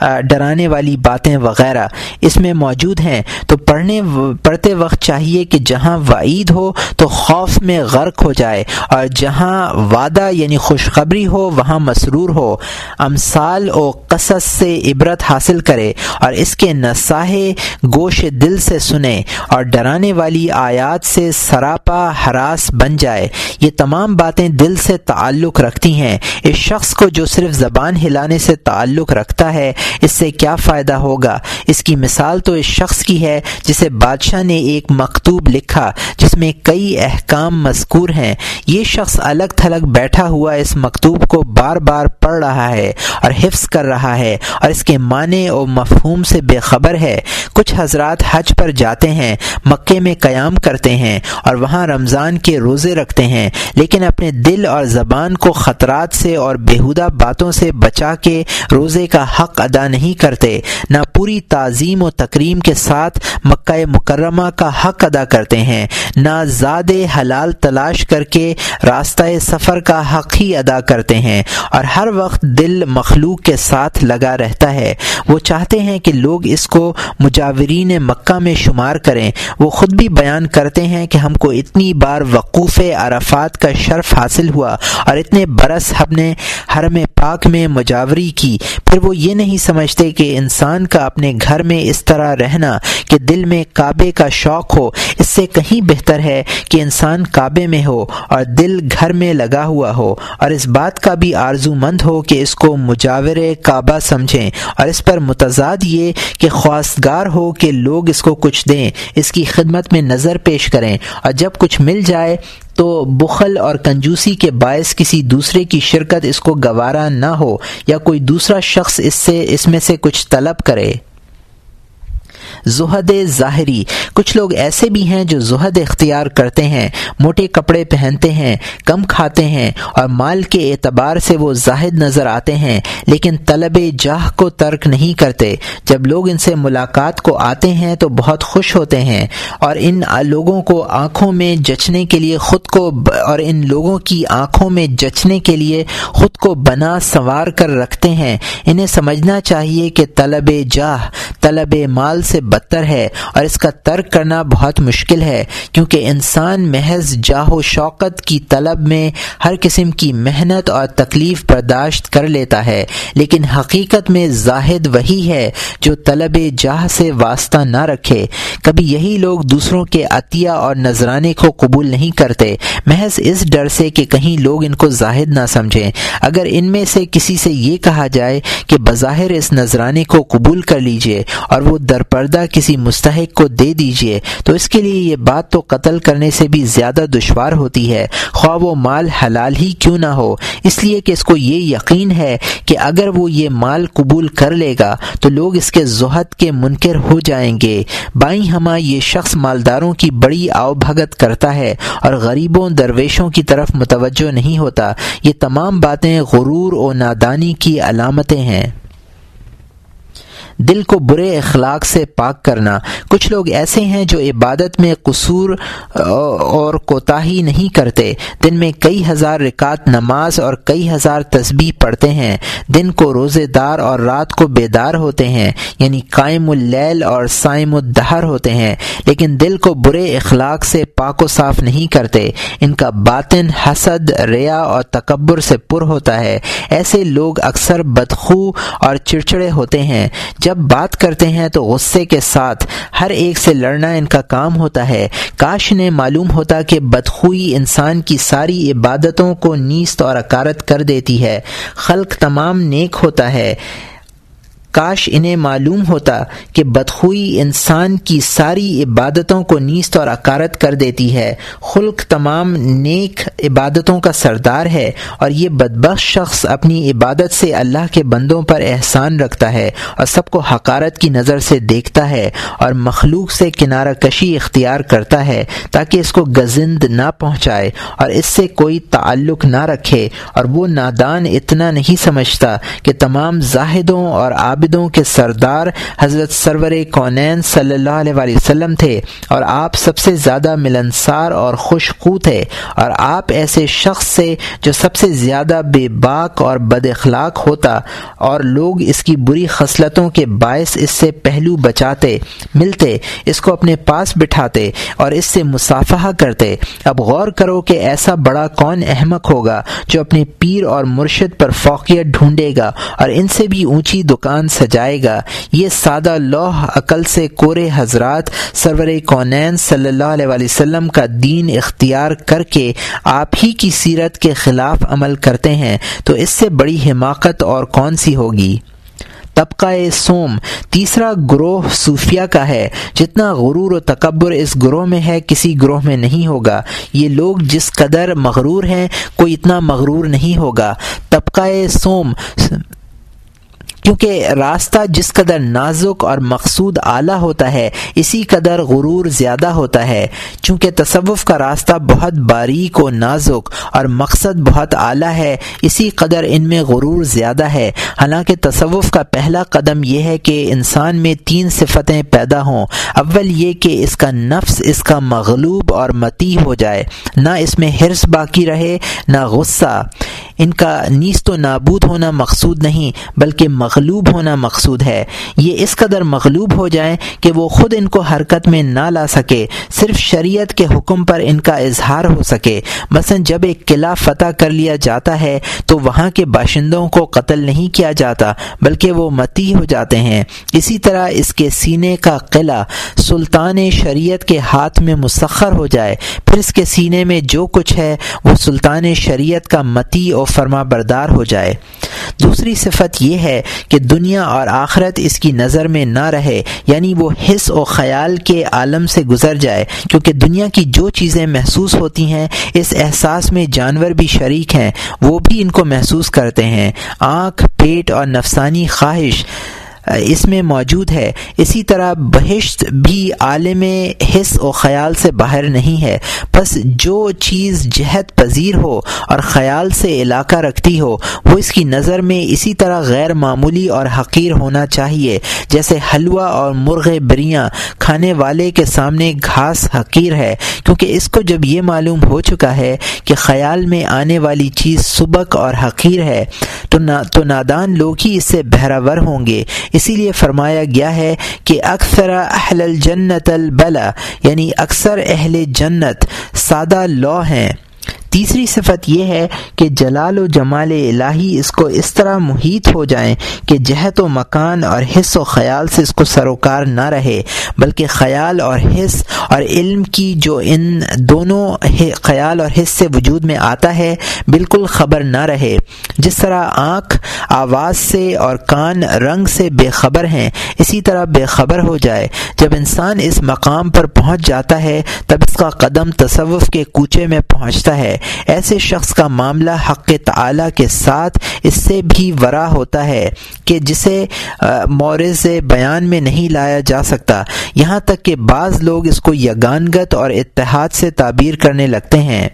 ڈرانے والی باتیں وغیرہ اس میں موجود ہیں، تو پڑھنے پڑھتے وقت چاہیے کہ جہاں وعید ہو تو خوف میں غرق ہو جائے، اور جہاں وعدہ یعنی خوشخبری ہو وہاں مسرور ہو، امثال و قصص سے عبرت حاصل کرے، اور اس کے نساہے گوش دل سے سنے، اور ڈرانے والی آیات سے سراپا ہراس بن جائے۔ یہ تمام باتیں دل سے تعلق رکھتی ہیں۔ اس شخص کو جو صرف زبان ہلانے سے تعلق رکھتا ہے اس سے کیا فائدہ ہوگا؟ اس کی مثال تو اس شخص کی ہے جسے بادشاہ نے ایک مکتوب لکھا جس میں کئی احکام مذکور ہیں۔ یہ شخص الگ تھلگ بیٹھا ہوا اس مکتوب کو بار بار پڑھ رہا ہے اور حفظ کر رہا ہے اور اس کے معنی اور مفہوم سے بے خبر ہے۔ کچھ حضرات حج پر جاتے ہیں، مکے میں قیام کرتے ہیں اور وہاں رمضان کے روزے رکھتے ہیں، لیکن اپنے دل اور زبان کو خطرات سے اور بےحدہ باتوں سے بچا کے روزے کا حق ادا نہیں کرتے، نہ پوری تعظیم و تکریم کے ساتھ مکہ مکرمہ کا حق ادا کرتے ہیں، نہ زاد حلال تلاش کر کے راستہ سفر کا حق ہی ادا کرتے ہیں۔ اور ہر وقت دل مخلوق کے ساتھ لگا رہتا ہے۔ وہ چاہتے ہیں کہ لوگ اس کو مجاورین مکہ میں شمار کریں۔ وہ خود بھی بیان کرتے ہیں کہ ہم کو اتنی بار وقوف عرفات کا شرف حاصل ہوا اور اتنے برس ہم نے حرم پاک میں مجاوری کی۔ پھر وہ یہ نہیں سمجھتے کہ انسان کا اپنے گھر میں اس طرح رہنا کہ دل میں کعبے کا شوق ہو، اس سے کہیں بہتر ہے کہ انسان کعبے میں ہو اور دل گھر میں لگا ہوا ہو اور اس بات کا بھی آرزو مند ہو کہ اس کو مجاور کعبہ سمجھیں اور اس پر متضاد یہ کہ خواستگار ہو کہ لوگ اس کو کچھ دیں، اس کی خدمت میں نظر پیش کریں اور جب کچھ مل جائے تو بخل اور کنجوسی کے باعث کسی دوسرے کی شرکت اس کو گوارا نہ ہو یا کوئی دوسرا شخص اس سے اس میں سے کچھ طلب کرے۔ زہد ظاہری۔ کچھ لوگ ایسے بھی ہیں جو زہد اختیار کرتے ہیں، موٹے کپڑے پہنتے ہیں، کم کھاتے ہیں اور مال کے اعتبار سے وہ زاہد نظر آتے ہیں، لیکن طلب جاہ کو ترک نہیں کرتے۔ جب لوگ ان سے ملاقات کو آتے ہیں تو بہت خوش ہوتے ہیں اور ان لوگوں کو آنکھوں میں جچنے کے لیے خود کو اور ان لوگوں کی آنکھوں میں جچنے کے لیے خود کو بنا سنوار کر رکھتے ہیں۔ انہیں سمجھنا چاہیے کہ طلب جاہ، طلب مال سے بدتر ہے اور اس کا ترک کرنا بہت مشکل ہے، کیونکہ انسان محض جاہ و شوقت کی طلب میں ہر قسم کی محنت اور تکلیف برداشت کر لیتا ہے، لیکن حقیقت میں زاہد وہی ہے جو طلب جاہ سے واسطہ نہ رکھے۔ کبھی یہی لوگ دوسروں کے عطیہ اور نذرانے کو قبول نہیں کرتے۔ محض اس ڈر سے کہ کہیں لوگ ان کو زاہد نہ سمجھیں۔ اگر ان میں سے کسی سے یہ کہا جائے کہ بظاہر اس نذرانے کو قبول کر لیجیے اور وہ درپردہ کسی مستحق کو دے دیجیے تو اس کے لیے یہ بات تو قتل کرنے سے بھی زیادہ دشوار ہوتی ہے۔ خواہ وہ مال حلال ہی کیوں نہ ہو۔ اس لیے کہ اس کو یہ یقین ہے کہ اگر وہ یہ مال قبول کر لے گا، تو لوگ اس کے زہد کے منکر ہو جائیں گے۔ بائیں ہما یہ شخص مالداروں کی بڑی آؤ بھگت کرتا ہے اور غریبوں، درویشوں کی طرف متوجہ نہیں ہوتا۔ یہ تمام باتیں غرور و نادانی کی علامتیں ہیں۔ دل کو برے اخلاق سے پاک کرنا۔ کچھ لوگ ایسے ہیں جو عبادت میں قصور اور کوتاہی نہیں کرتے۔ دن میں کئی ہزار رکعت نماز اور کئی ہزار تسبیح پڑھتے ہیں۔ دن کو روزے دار اور رات کو بیدار ہوتے ہیں یعنی قائم اللیل اور سائم الدہر ہوتے ہیں۔ لیکن دل کو برے اخلاق سے پاک و صاف نہیں کرتے۔ ان کا باطن حسد، ریا اور تکبر سے پر ہوتا ہے۔ ایسے لوگ اکثر بدخو اور چڑچڑے ہوتے ہیں۔ جب بات کرتے ہیں تو غصے کے ساتھ ہر ایک سے لڑنا ان کا کام ہوتا ہے۔ کاش انہیں معلوم ہوتا کہ بدخوئی انسان کی ساری عبادتوں کو نیست اور اکارت کر دیتی ہے۔ خلق تمام نیک ہوتا ہے۔ کاش انہیں معلوم ہوتا کہ بدخوئی انسان کی ساری عبادتوں کو نیست اور اکارت کر دیتی ہے۔ خلق تمام نیک عبادتوں کا سردار ہے اور یہ بدبخش شخص اپنی عبادت سے اللہ کے بندوں پر احسان رکھتا ہے اور سب کو حقارت کی نظر سے دیکھتا ہے اور مخلوق سے کنارہ کشی اختیار کرتا ہے تاکہ اس کو گزند نہ پہنچائے اور اس سے کوئی تعلق نہ رکھے اور وہ نادان اتنا نہیں سمجھتا کہ تمام زاہدوں اور آب عابدوں کے سردار حضرت سرور کونین صلی اللہ علیہ وسلم تھے اور آپ سب سے زیادہ ملنسار اور خوش خو تھے اور آپ ایسے شخص سے جو سب سے زیادہ بے باک اور بد اخلاق ہوتا اور لوگ اس کی بری خصلتوں کے باعث اس سے پہلو بچاتے، ملتے، اس کو اپنے پاس بٹھاتے اور اس سے مسافہ کرتے۔ اب غور کرو کہ ایسا بڑا کون احمق ہوگا جو اپنے پیر اور مرشد پر فوقیت ڈھونڈے گا اور ان سے بھی اونچی دکان سجائے گا۔ یہ سادہ لوح عقل سے کورے حضرات سرور کونین صلی اللہ علیہ وسلم کا دین اختیار کر کے آپ ہی کی سیرت کے خلاف عمل کرتے ہیں، تو اس سے بڑی حماقت اور کون سی ہوگی؟ طبقہ سوم، تیسرا گروہ صوفیہ کا ہے۔ جتنا غرور و تکبر اس گروہ میں ہے، کسی گروہ میں نہیں ہوگا۔ یہ لوگ جس قدر مغرور ہیں، کوئی اتنا مغرور نہیں ہوگا۔ طبقہ سوم کیونکہ راستہ جس قدر نازک اور مقصود اعلیٰ ہوتا ہے، اسی قدر غرور زیادہ ہوتا ہے۔ چونکہ تصوف کا راستہ بہت باریک و نازک اور مقصد بہت اعلیٰ ہے، اسی قدر ان میں غرور زیادہ ہے۔ حالانکہ تصوف کا پہلا قدم یہ ہے کہ انسان میں تین صفتیں پیدا ہوں۔ اول یہ کہ اس کا نفس، اس کا مغلوب اور متی ہو جائے۔ نہ اس میں حرص باقی رہے، نہ غصہ۔ ان کا نیست و نابود ہونا مقصود نہیں، بلکہ مغلوب ہونا مقصود ہے۔ یہ اس قدر مغلوب ہو جائیں کہ وہ خود ان کو حرکت میں نہ لا سکے، صرف شریعت کے حکم پر ان کا اظہار ہو سکے۔ مثلا جب ایک قلعہ فتح کر لیا جاتا ہے، تو وہاں کے باشندوں کو قتل نہیں کیا جاتا، بلکہ وہ متی ہو جاتے ہیں۔ اسی طرح اس کے سینے کا قلعہ سلطان شریعت کے ہاتھ میں مسخر ہو جائے۔ پھر اس کے سینے میں جو کچھ ہے، وہ سلطان شریعت کا متی اور فرما بردار ہو جائے۔ دوسری صفت یہ ہے کہ دنیا اور آخرت اس کی نظر میں نہ رہے یعنی وہ حص و خیال کے عالم سے گزر جائے، کیونکہ دنیا کی جو چیزیں محسوس ہوتی ہیں، اس احساس میں جانور بھی شریک ہیں، وہ بھی ان کو محسوس کرتے ہیں۔ آنکھ، پیٹ اور نفسانی خواہش اس میں موجود ہے۔ اسی طرح بہشت بھی عالم حص و خیال سے باہر نہیں ہے۔ بس جو چیز جہت پذیر ہو اور خیال سے علاقہ رکھتی ہو، وہ اس کی نظر میں اسی طرح غیر معمولی اور حقیر ہونا چاہیے۔ جیسے حلوہ اور مرغ بریاں کھانے والے کے سامنے گھاس حقیر ہے۔ کیونکہ اس کو جب یہ معلوم ہو چکا ہے کہ خیال میں آنے والی چیز سبک اور حقیر ہے، تو تو نادان لوگ ہی اس سے بہراور ہوں گے۔ اسی لیے فرمایا گیا ہے کہ اکثر اہل الجنت البلا یعنی اکثر اہل جنت، سادہ لو ہیں۔ تیسری صفت یہ ہے کہ جلال و جمال الہی اس کو اس طرح محیط ہو جائیں کہ جہت و مکان اور حص و خیال سے اس کو سروکار نہ رہے، بلکہ خیال اور حص اور علم کی جو ان دونوں خیال اور حص سے وجود میں آتا ہے، بالکل خبر نہ رہے۔ جس طرح آنکھ، آواز سے اور کان رنگ سے بے خبر ہیں، اسی طرح بے خبر ہو جائے۔ جب انسان اس مقام پر پہنچ جاتا ہے، تب اس کا قدم تصوف کے کوچے میں پہنچتا ہے۔ ایسے شخص کا معاملہ حق تعلیٰ کے ساتھ اس سے بھی ورا ہوتا ہے کہ جسے مورز بیان میں نہیں لایا جا سکتا۔ یہاں تک کہ بعض لوگ اس کو یگانگت اور اتحاد سے تعبیر کرنے لگتے ہیں۔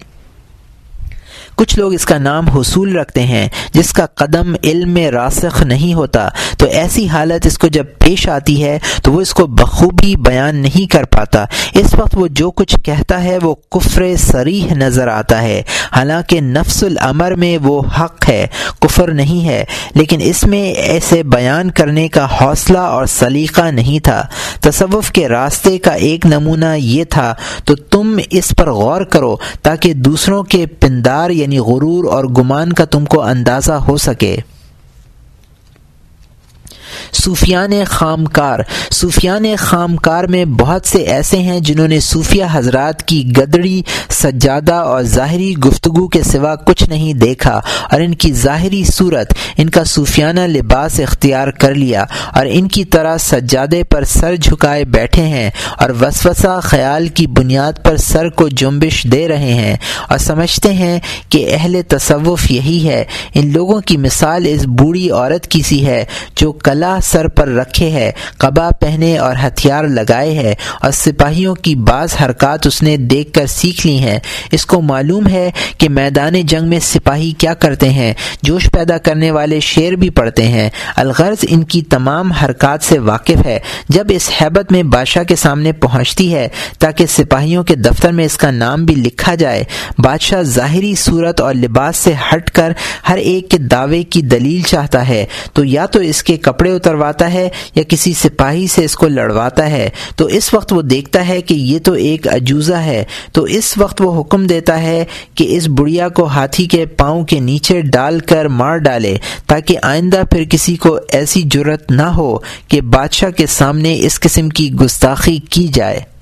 کچھ لوگ اس کا نام حصول رکھتے ہیں، جس کا قدم علم میں راسخ نہیں ہوتا۔ تو ایسی حالت اس کو جب پیش آتی ہے، تو وہ اس کو بخوبی بیان نہیں کر پاتا۔ اس وقت وہ جو کچھ کہتا ہے، وہ کفر سریح نظر آتا ہے۔ حالانکہ نفس العمر میں وہ حق ہے، کفر نہیں ہے۔ لیکن اس میں ایسے بیان کرنے کا حوصلہ اور سلیقہ نہیں تھا۔ تصوف کے راستے کا ایک نمونہ یہ تھا، تو تم اس پر غور کرو تاکہ دوسروں کے پندار یا یعنی غرور اور گمان کا تم کو اندازہ ہو سکے۔ صوفیان خام کار صوفیان خام کار میں بہت سے ایسے ہیں جنہوں نے صوفیہ حضرات کی گدڑی، سجادہ اور ظاہری گفتگو کے سوا کچھ نہیں دیکھا اور ان کی ظاہری صورت، ان کا صوفیانہ لباس اختیار کر لیا اور ان کی طرح سجادے پر سر جھکائے بیٹھے ہیں اور وسوسہ خیال کی بنیاد پر سر کو جنبش دے رہے ہیں اور سمجھتے ہیں کہ اہل تصوف یہی ہے۔ ان لوگوں کی مثال اس بوڑھی عورت کی سی ہے جو کلا سر پر رکھے ہے، قبا پہنے اور ہتھیار لگائے ہے، اور سپاہیوں کی بعض حرکات اس نے دیکھ کر سیکھ لی ہیں۔ اس کو معلوم ہے کہ میدان جنگ میں سپاہی کیا کرتے ہیں، جوش پیدا کرنے والے شعر بھی پڑھتے ہیں۔ الغرض ان کی تمام حرکات سے واقف ہے۔ جب اس حیبت میں بادشاہ کے سامنے پہنچتی ہے، تاکہ سپاہیوں کے دفتر میں اس کا نام بھی لکھا جائے، بادشاہ ظاہری صورت اور لباس سے ہٹ کر ہر ایک کے دعوے کی دلیل چاہتا ہے۔ تو یا تو اس کے کپڑے اترواتا ہے یا کسی سپاہی سے اس کو لڑواتا ہے، تو اس وقت وہ دیکھتا ہے کہ یہ تو ایک عجوزہ ہے۔ تو اس وقت وہ حکم دیتا ہے کہ اس بڑھیا کو ہاتھی کے پاؤں کے نیچے ڈال کر مار ڈالے، تاکہ آئندہ پھر کسی کو ایسی جرت نہ ہو کہ بادشاہ کے سامنے اس قسم کی گستاخی کی جائے۔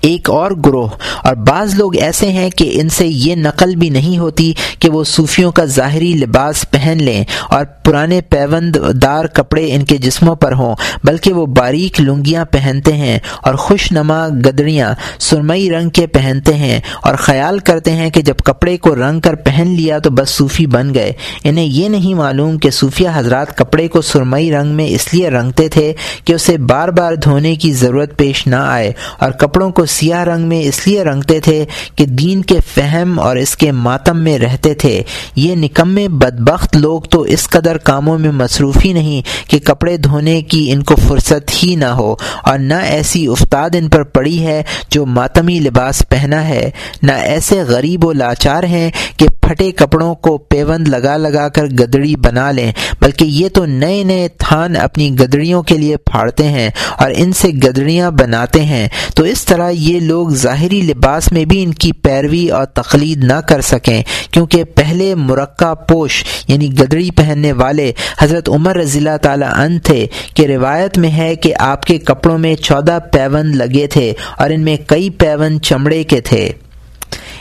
ایک اور گروہ۔ اور بعض لوگ ایسے ہیں کہ ان سے یہ نقل بھی نہیں ہوتی کہ وہ صوفیوں کا ظاہری لباس پہن لیں اور پرانے پیوند دار کپڑے ان کے جسموں پر ہوں، بلکہ وہ باریک لنگیاں پہنتے ہیں اور خوش نما گدڑیاں سرمئی رنگ کے پہنتے ہیں اور خیال کرتے ہیں کہ جب کپڑے کو رنگ کر پہن لیا تو بس صوفی بن گئے۔ انہیں یہ نہیں معلوم کہ صوفیہ حضرات کپڑے کو سرمئی رنگ میں اس لیے رنگتے تھے کہ اسے بار بار دھونے کی ضرورت پیش نہ آئے اور کپڑوں کو سیاہ رنگ میں اس لیے رنگتے تھے کہ دین کے فہم اور اس کے ماتم میں رہتے تھے۔ یہ نکمے بدبخت لوگ تو اس قدر کاموں میں مصروف ہی نہیں کہ کپڑے دھونے کی ان کو فرصت ہی نہ ہو، اور نہ ایسی افتاد ان پر پڑی ہے جو ماتمی لباس پہنا ہے، نہ ایسے غریب و لاچار ہیں کہ پھٹے کپڑوں کو پیوند لگا لگا کر گدڑی بنا لیں، بلکہ یہ تو نئے نئے تھان اپنی گدڑیوں کے لیے پھاڑتے ہیں اور ان سے گدڑیاں بناتے ہیں۔ تو اس طرح یہ لوگ ظاہری لباس میں بھی ان کی پیروی اور تقلید نہ کر سکیں، کیونکہ پہلے مرکہ پوش یعنی گدڑی پہننے والے حضرت عمر رضی اللہ تعالیٰ ان تھے کہ روایت میں ہے کہ آپ کے کپڑوں میں چودہ پیون لگے تھے اور ان میں کئی پیون چمڑے کے تھے۔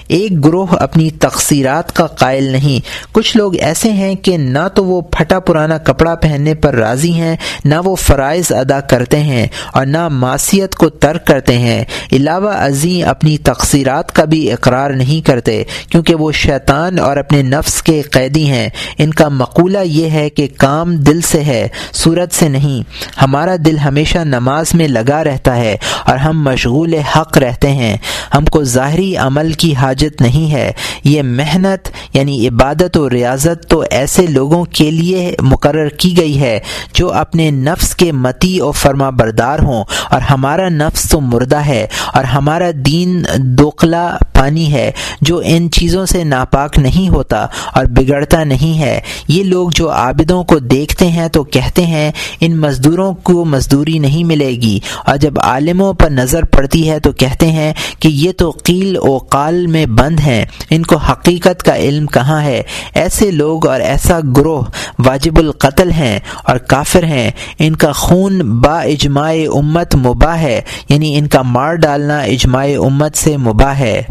ایک گروہ اپنی تقصیرات کا قائل نہیں۔ کچھ لوگ ایسے ہیں کہ نہ تو وہ پھٹا پرانا کپڑا پہننے پر راضی ہیں، نہ وہ فرائض ادا کرتے ہیں اور نہ معاشیت کو ترک کرتے ہیں۔ علاوہ ازیں اپنی تقصیرات کا بھی اقرار نہیں کرتے، کیونکہ وہ شیطان اور اپنے نفس کے قیدی ہیں۔ ان کا مقولہ یہ ہے کہ کام دل سے ہے، صورت سے نہیں۔ ہمارا دل ہمیشہ نماز میں لگا رہتا ہے اور ہم مشغول حق رہتے ہیں۔ ہم کو ظاہری عمل کی حاجت حاجت نہیں ہے۔ یہ محنت یعنی عبادت و ریاضت تو ایسے لوگوں کے لیے مقرر کی گئی ہے جو اپنے نفس کے متی و فرما بردار ہوں۔ اور ہمارا نفس تو مردہ ہے اور ہمارا دین دوقلا پانی ہے جو ان چیزوں سے ناپاک نہیں ہوتا اور بگڑتا نہیں ہے۔ یہ لوگ جو عابدوں کو دیکھتے ہیں تو کہتے ہیں، ان مزدوروں کو مزدوری نہیں ملے گی۔ اور جب عالموں پر نظر پڑتی ہے تو کہتے ہیں کہ یہ تو قیل و قال میں بند ہیں۔ ان کو حقیقت کا علم کہاں ہے؟ ایسے لوگ اور ایسا گروہ واجب القتل ہیں اور کافر ہیں۔ ان کا خون با اجماع امت مباح ہے یعنی ان کا مار ڈالنا اجماع امت سے مباح ہے۔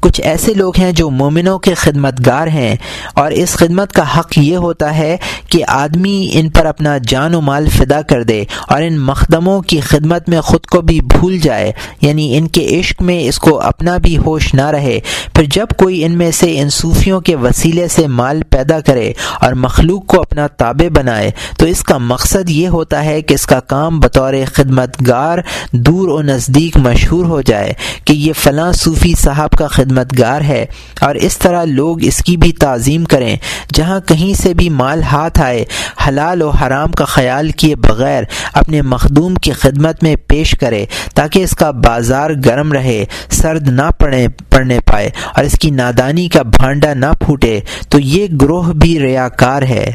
کچھ ایسے لوگ ہیں جو مومنوں کے خدمت گار ہیں اور اس خدمت کا حق یہ ہوتا ہے کہ آدمی ان پر اپنا جان و مال فدا کر دے اور ان مخدموں کی خدمت میں خود کو بھی بھول جائے یعنی ان کے عشق میں اس کو اپنا بھی ہوش نہ رہے۔ پھر جب کوئی ان میں سے ان صوفیوں کے وسیلے سے مال پیدا کرے اور مخلوق کو اپنا تابع بنائے، تو اس کا مقصد یہ ہوتا ہے کہ اس کا کام بطور خدمت گار دور و نزدیک مشہور ہو جائے کہ یہ فلاں صوفی صاحب کا خدمت خدمتگار ہے اور اس طرح لوگ اس کی بھی تعظیم کریں جہاں کہیں سے بھی مال ہاتھ آئے، حلال و حرام کا خیال کیے بغیر اپنے مخدوم کی خدمت میں پیش کرے تاکہ اس کا بازار گرم رہے، سرد نہ پڑنے پڑنے پائے اور اس کی نادانی کا بھانڈا نہ پھوٹے، تو یہ گروہ بھی ریاکار ہے۔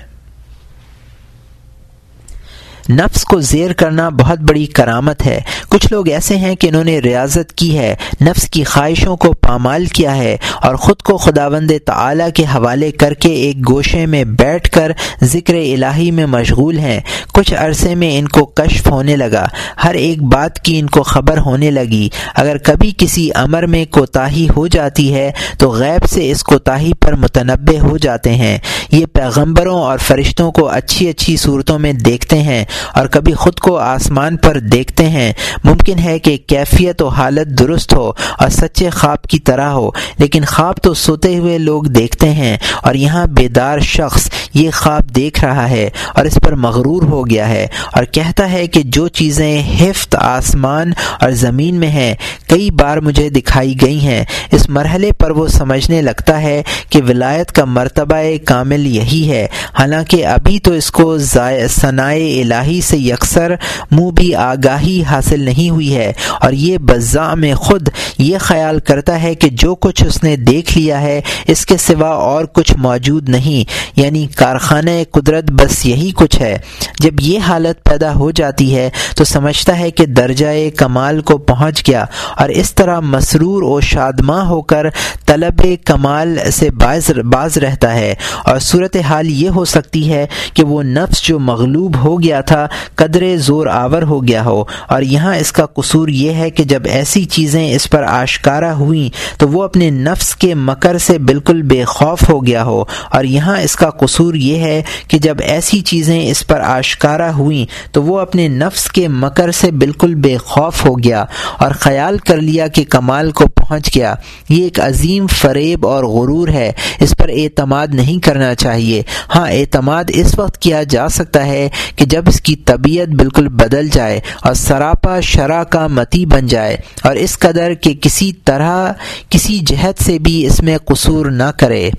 نفس کو زیر کرنا بہت بڑی کرامت ہے۔ کچھ لوگ ایسے ہیں کہ انہوں نے ریاضت کی ہے، نفس کی خواہشوں کو پامال کیا ہے اور خود کو خداوند تعالی کے حوالے کر کے ایک گوشے میں بیٹھ کر ذکر الہی میں مشغول ہیں۔ کچھ عرصے میں ان کو کشف ہونے لگا۔ ہر ایک بات کی ان کو خبر ہونے لگی۔ اگر کبھی کسی امر میں کوتاہی ہو جاتی ہے تو غیب سے اس کوتاہی پر متنبع ہو جاتے ہیں۔ یہ پیغمبروں اور فرشتوں کو اچھی اچھی صورتوں میں دیکھتے ہیں اور کبھی خود کو آسمان پر دیکھتے ہیں۔ ممکن ہے کہ کیفیت و حالت درست ہو اور سچے خواب کی طرح ہو، لیکن خواب تو سوتے ہوئے لوگ دیکھتے ہیں اور یہاں بیدار شخص یہ خواب دیکھ رہا ہے اور اس پر مغرور ہو گیا ہے اور کہتا ہے کہ جو چیزیں حفت آسمان اور زمین میں ہیں، کئی بار مجھے دکھائی گئی ہیں۔ اس مرحلے پر وہ سمجھنے لگتا ہے کہ ولایت کا مرتبہ کامل یہی ہے۔ حالانکہ ابھی تو اس کو ثنائے الہی سے یکسر، منہ بھی آگاہی حاصل نہیں ہوئی ہے اور یہ بزا میں خود یہ خیال کرتا ہے کہ جو کچھ اس نے دیکھ لیا ہے، اس کے سوا اور کچھ موجود نہیں۔ یعنی کارخانہ قدرت بس یہی کچھ ہے۔ جب یہ حالت پیدا ہو جاتی ہے تو سمجھتا ہے کہ درجۂ کمال کو پہنچ گیا اور اس طرح مسرور و شادماں ہو کر طلب کمال سے باز باز رہتا ہے۔ اور صورت حال یہ ہو سکتی ہے کہ وہ نفس جو مغلوب ہو گیا تھا قدر زور آور ہو گیا ہو۔ اور یہاں اس کا قصور یہ ہے کہ جب ایسی چیزیں اس پر آشکارا ہوئیں تو وہ اپنے نفس کے مکر سے بالکل بے خوف ہو گیا ہو۔ اور یہاں اس کا قصور یہ ہے کہ جب ایسی چیزیں اس پر آشکارا ہوئیں تو وہ اپنے نفس کے مکر سے بالکل بے خوف ہو گیا اور خیال کر لیا کہ کمال کو پہنچ گیا۔ یہ ایک عظیم فریب اور غرور ہے۔ اس پر اعتماد نہیں کرنا چاہیے۔ ہاں اعتماد اس وقت کیا جا سکتا ہے کہ جب اس کی طبیعت بالکل بدل جائے اور سراپا شرح کا متی بن جائے اور اس قدر کہ کسی طرح، کسی جہت سے بھی اس میں قصور نہ کرے۔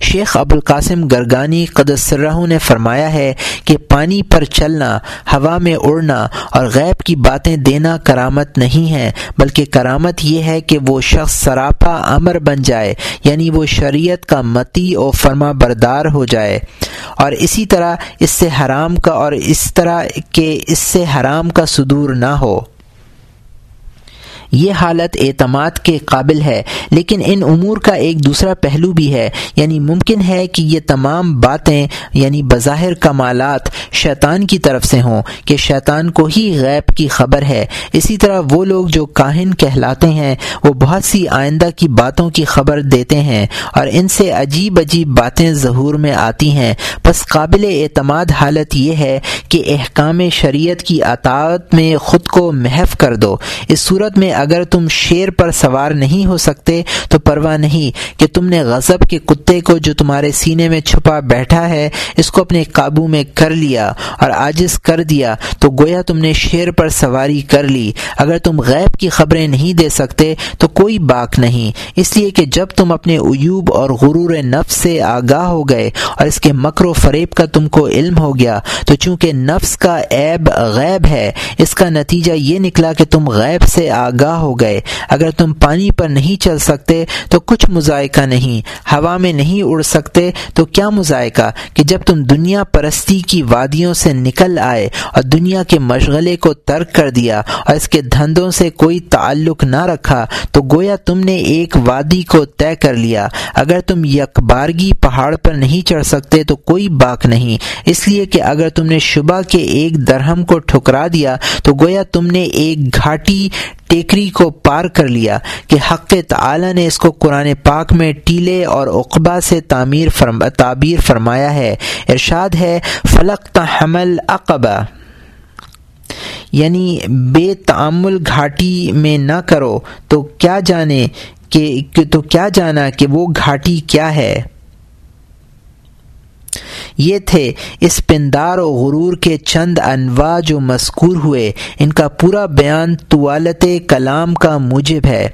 شیخ ابوالقاسم گرگانی قدسرہ نے فرمایا ہے کہ پانی پر چلنا، ہوا میں اڑنا اور غیب کی باتیں دینا کرامت نہیں ہے، بلکہ کرامت یہ ہے کہ وہ شخص سراپا امر بن جائے یعنی وہ شریعت کا متی و فرما بردار ہو جائے۔ اور اسی طرح اس سے حرام کا اور اس طرح کہ اس سے حرام کا صدور نہ ہو۔ یہ حالت اعتماد کے قابل ہے، لیکن ان امور کا ایک دوسرا پہلو بھی ہے۔ یعنی ممکن ہے کہ یہ تمام باتیں یعنی بظاہر کمالات شیطان کی طرف سے ہوں، کہ شیطان کو ہی غیب کی خبر ہے۔ اسی طرح وہ لوگ جو کاہن کہلاتے ہیں، وہ بہت سی آئندہ کی باتوں کی خبر دیتے ہیں اور ان سے عجیب عجیب باتیں ظہور میں آتی ہیں۔ بس قابل اعتماد حالت یہ ہے کہ احکام شریعت کی اطاعت میں خود کو محف کر دو۔ اس صورت میں اگر تم شیر پر سوار نہیں ہو سکتے، تو پرواہ نہیں کہ تم نے غضب کے کتے کو جو تمہارے سینے میں چھپا بیٹھا ہے، اس کو اپنے قابو میں کر لیا اور عاجز کر دیا۔ تو گویا تم نے شیر پر سواری کر لی۔ اگر تم غیب کی خبریں نہیں دے سکتے، تو کوئی باک نہیں۔ اس لیے کہ جب تم اپنے عیوب اور غرور نفس سے آگاہ ہو گئے اور اس کے مکر و فریب کا تم کو علم ہو گیا، تو چونکہ نفس کا عیب غیب ہے، اس کا نتیجہ یہ نکلا کہ تم غیب سے آگاہ ہو گئے۔ اگر تم پانی پر نہیں چل سکتے تو کچھ مذائقہ نہیں۔ ہوا میں نہیں اڑ سکتے تو کیا مذائقہ کہ جب تم دنیا پرستی کی وادیوں سے نکل آئے اور دنیا کے مشغلے کو ترک کر دیا اور اس کے دھندوں سے کوئی تعلق نہ رکھا، تو گویا تم نے ایک وادی کو طے کر لیا۔ اگر تم یکبارگی پہاڑ پر نہیں چڑھ سکتے تو کوئی باک نہیں۔ اس لیے کہ اگر تم نے شبہ کے ایک درہم کو ٹھکرا دیا تو گویا تم نے ایک گھاٹی ٹیکری کو پار کر لیا کہ حق تعالی نے اس کو قرآن پاک میں ٹیلے اور اقبا سے تعمیر فرم، تعبیر فرمایا ہے۔ ارشاد ہے فلک تحمل اقبا یعنی بے تعمل گھاٹی میں نہ کرو۔ تو کیا جانے کہ، تو کیا جانا کہ وہ گھاٹی کیا ہے؟ یہ تھے اس پندار و غرور کے چند انواع جو مذکور ہوئے۔ ان کا پورا بیان طوالت کلام کا موجب ہے۔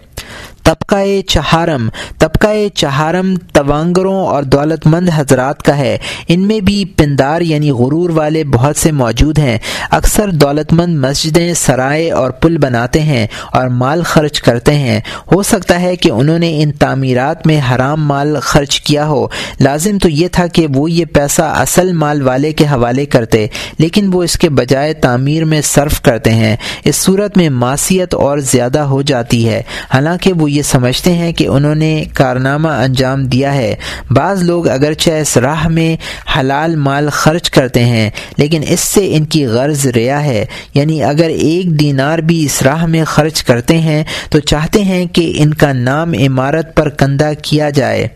طبقہ چہارم طبقہ چہارم توانگروں اور دولت مند حضرات کا ہے۔ ان میں بھی پندار یعنی غرور والے بہت سے موجود ہیں۔ اکثر دولت مند مسجدیں، سرائے اور پل بناتے ہیں اور مال خرچ کرتے ہیں۔ ہو سکتا ہے کہ انہوں نے ان تعمیرات میں حرام مال خرچ کیا ہو۔ لازم تو یہ تھا کہ وہ یہ پیسہ اصل مال والے کے حوالے کرتے، لیکن وہ اس کے بجائے تعمیر میں صرف کرتے ہیں۔ اس صورت میں معاشیت اور زیادہ ہو جاتی ہے۔ حالانکہ وہ یہ سمجھتے ہیں کہ انہوں نے کارنامہ انجام دیا ہے۔ بعض لوگ اگرچہ اس راہ میں حلال مال خرچ کرتے ہیں، لیکن اس سے ان کی غرض ریا ہے۔ یعنی اگر ایک دینار بھی اس راہ میں خرچ کرتے ہیں، تو چاہتے ہیں کہ ان کا نام عمارت پر کندہ کیا جائے۔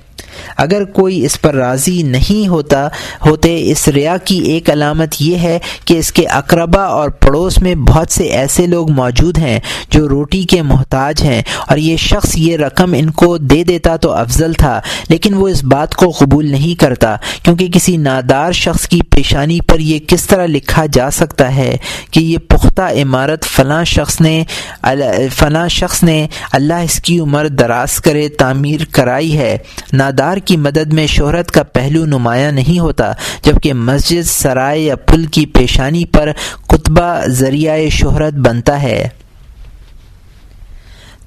اگر کوئی اس پر راضی نہیں ہوتا، ہوتے اس ریا کی ایک علامت یہ ہے کہ اس کے اقربا اور پڑوس میں بہت سے ایسے لوگ موجود ہیں جو روٹی کے محتاج ہیں اور یہ شخص یہ رقم ان کو دے دیتا تو افضل تھا، لیکن وہ اس بات کو قبول نہیں کرتا کیونکہ کسی نادار شخص کی پیشانی پر یہ کس طرح لکھا جا سکتا ہے کہ یہ پختہ عمارت فلاں شخص نے فلاں شخص نے اللہ اس کی عمر دراز کرے تعمیر کرائی ہے۔ نادار کی مدد میں شہرت کا پہلو نمایاں نہیں ہوتا، جبکہ مسجد، سرائے یا پل کی پیشانی پر کتبہ ذریعہ شہرت بنتا ہے۔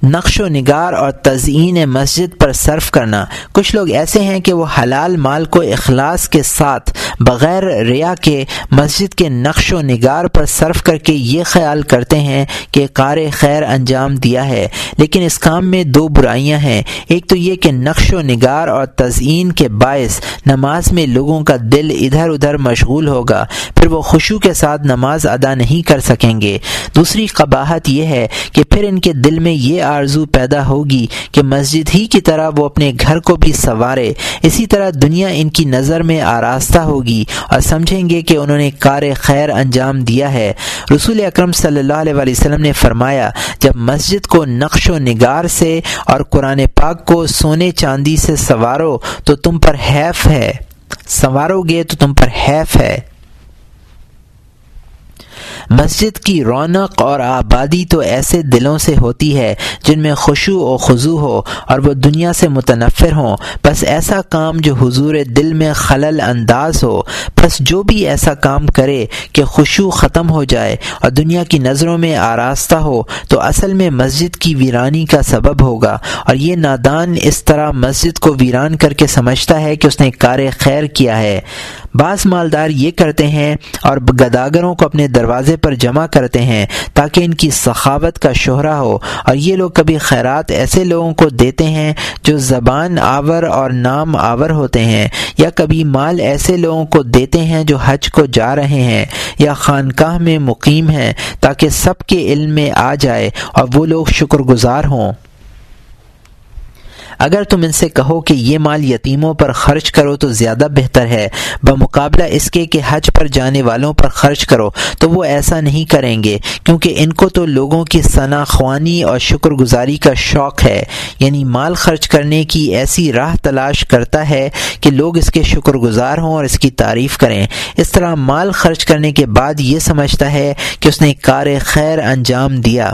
نقش و نگار اور تزئین مسجد پر صرف کرنا۔ کچھ لوگ ایسے ہیں کہ وہ حلال مال کو اخلاص کے ساتھ بغیر ریا کے مسجد کے نقش و نگار پر صرف کر کے یہ خیال کرتے ہیں کہ کار خیر انجام دیا ہے۔ لیکن اس کام میں دو برائیاں ہیں۔ ایک تو یہ کہ نقش و نگار اور تزئین کے باعث نماز میں لوگوں کا دل ادھر ادھر مشغول ہوگا۔ پھر وہ خوشو کے ساتھ نماز ادا نہیں کر سکیں گے۔ دوسری قباحت یہ ہے کہ پھر ان کے دل میں یہ آرزو پیدا ہوگی کہ مسجد ہی کی طرح وہ اپنے گھر کو بھی سنوارے۔ اسی طرح دنیا ان کی نظر میں آراستہ ہوگی اور سمجھیں گے کہ انہوں نے کار خیر انجام دیا ہے۔ رسول اکرم صلی اللہ علیہ وسلم نے فرمایا، جب مسجد کو نقش و نگار سے اور قرآن پاک کو سونے چاندی سے سنوارو تو تم پر حیف ہے۔ سنوارو گے تو تم پر حیف ہے۔ مسجد کی رونق اور آبادی تو ایسے دلوں سے ہوتی ہے جن میں خوشو و خضو ہو اور وہ دنیا سے متنفر ہوں۔ بس ایسا کام جو حضور دل میں خلل انداز ہو بس جو بھی ایسا کام کرے کہ خوشو ختم ہو جائے اور دنیا کی نظروں میں آراستہ ہو، تو اصل میں مسجد کی ویرانی کا سبب ہوگا۔ اور یہ نادان اس طرح مسجد کو ویران کر کے سمجھتا ہے کہ اس نے کار خیر کیا ہے۔ بعض مالدار یہ کرتے ہیں اور گداگروں کو اپنے دروازے پر جمع کرتے ہیں تاکہ ان کی سخاوت کا شہرہ ہو۔ اور یہ لوگ کبھی خیرات ایسے لوگوں کو دیتے ہیں جو زبان آور اور نام آور ہوتے ہیں، یا کبھی مال ایسے لوگوں کو دیتے ہیں جو حج کو جا رہے ہیں، یا خانقاہ میں مقیم ہیں تاکہ سب کے علم میں آ جائے اور وہ لوگ شکر گزار ہوں۔ اگر تم ان سے کہو کہ یہ مال یتیموں پر خرچ کرو تو زیادہ بہتر ہے۔ بمقابلہ اس کے کہ حج پر جانے والوں پر خرچ کرو، تو وہ ایسا نہیں کریں گے، کیونکہ ان کو تو لوگوں کی ثنا، خوانی اور شکر گزاری کا شوق ہے۔ یعنی مال خرچ کرنے کی ایسی راہ تلاش کرتا ہے کہ لوگ اس کے شکر گزار ہوں اور اس کی تعریف کریں۔ اس طرح مال خرچ کرنے کے بعد یہ سمجھتا ہے کہ اس نے کار خیر انجام دیا۔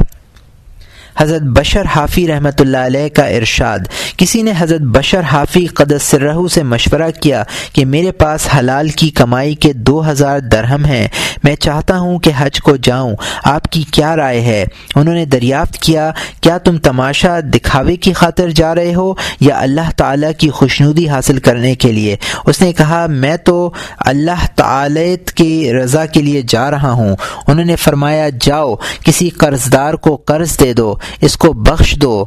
حضرت بشر حافی رحمۃ اللہ علیہ کا ارشاد۔ کسی نے حضرت بشر حافی قدس سرہو سے مشورہ کیا کہ میرے پاس حلال کی کمائی کے دو ہزار درہم ہیں۔ میں چاہتا ہوں کہ حج کو جاؤں۔ آپ کی کیا رائے ہے؟ انہوں نے دریافت کیا کیا تم تماشا دکھاوے کی خاطر جا رہے ہو یا اللہ تعالیٰ کی خوشنودی حاصل کرنے کے لیے؟ اس نے کہا، میں تو اللہ تعالیت کی رضا کے لیے جا رہا ہوں۔ انہوں نے فرمایا، جاؤ، کسی قرض دار کو قرض دے دو۔ اس کو بخش دو۔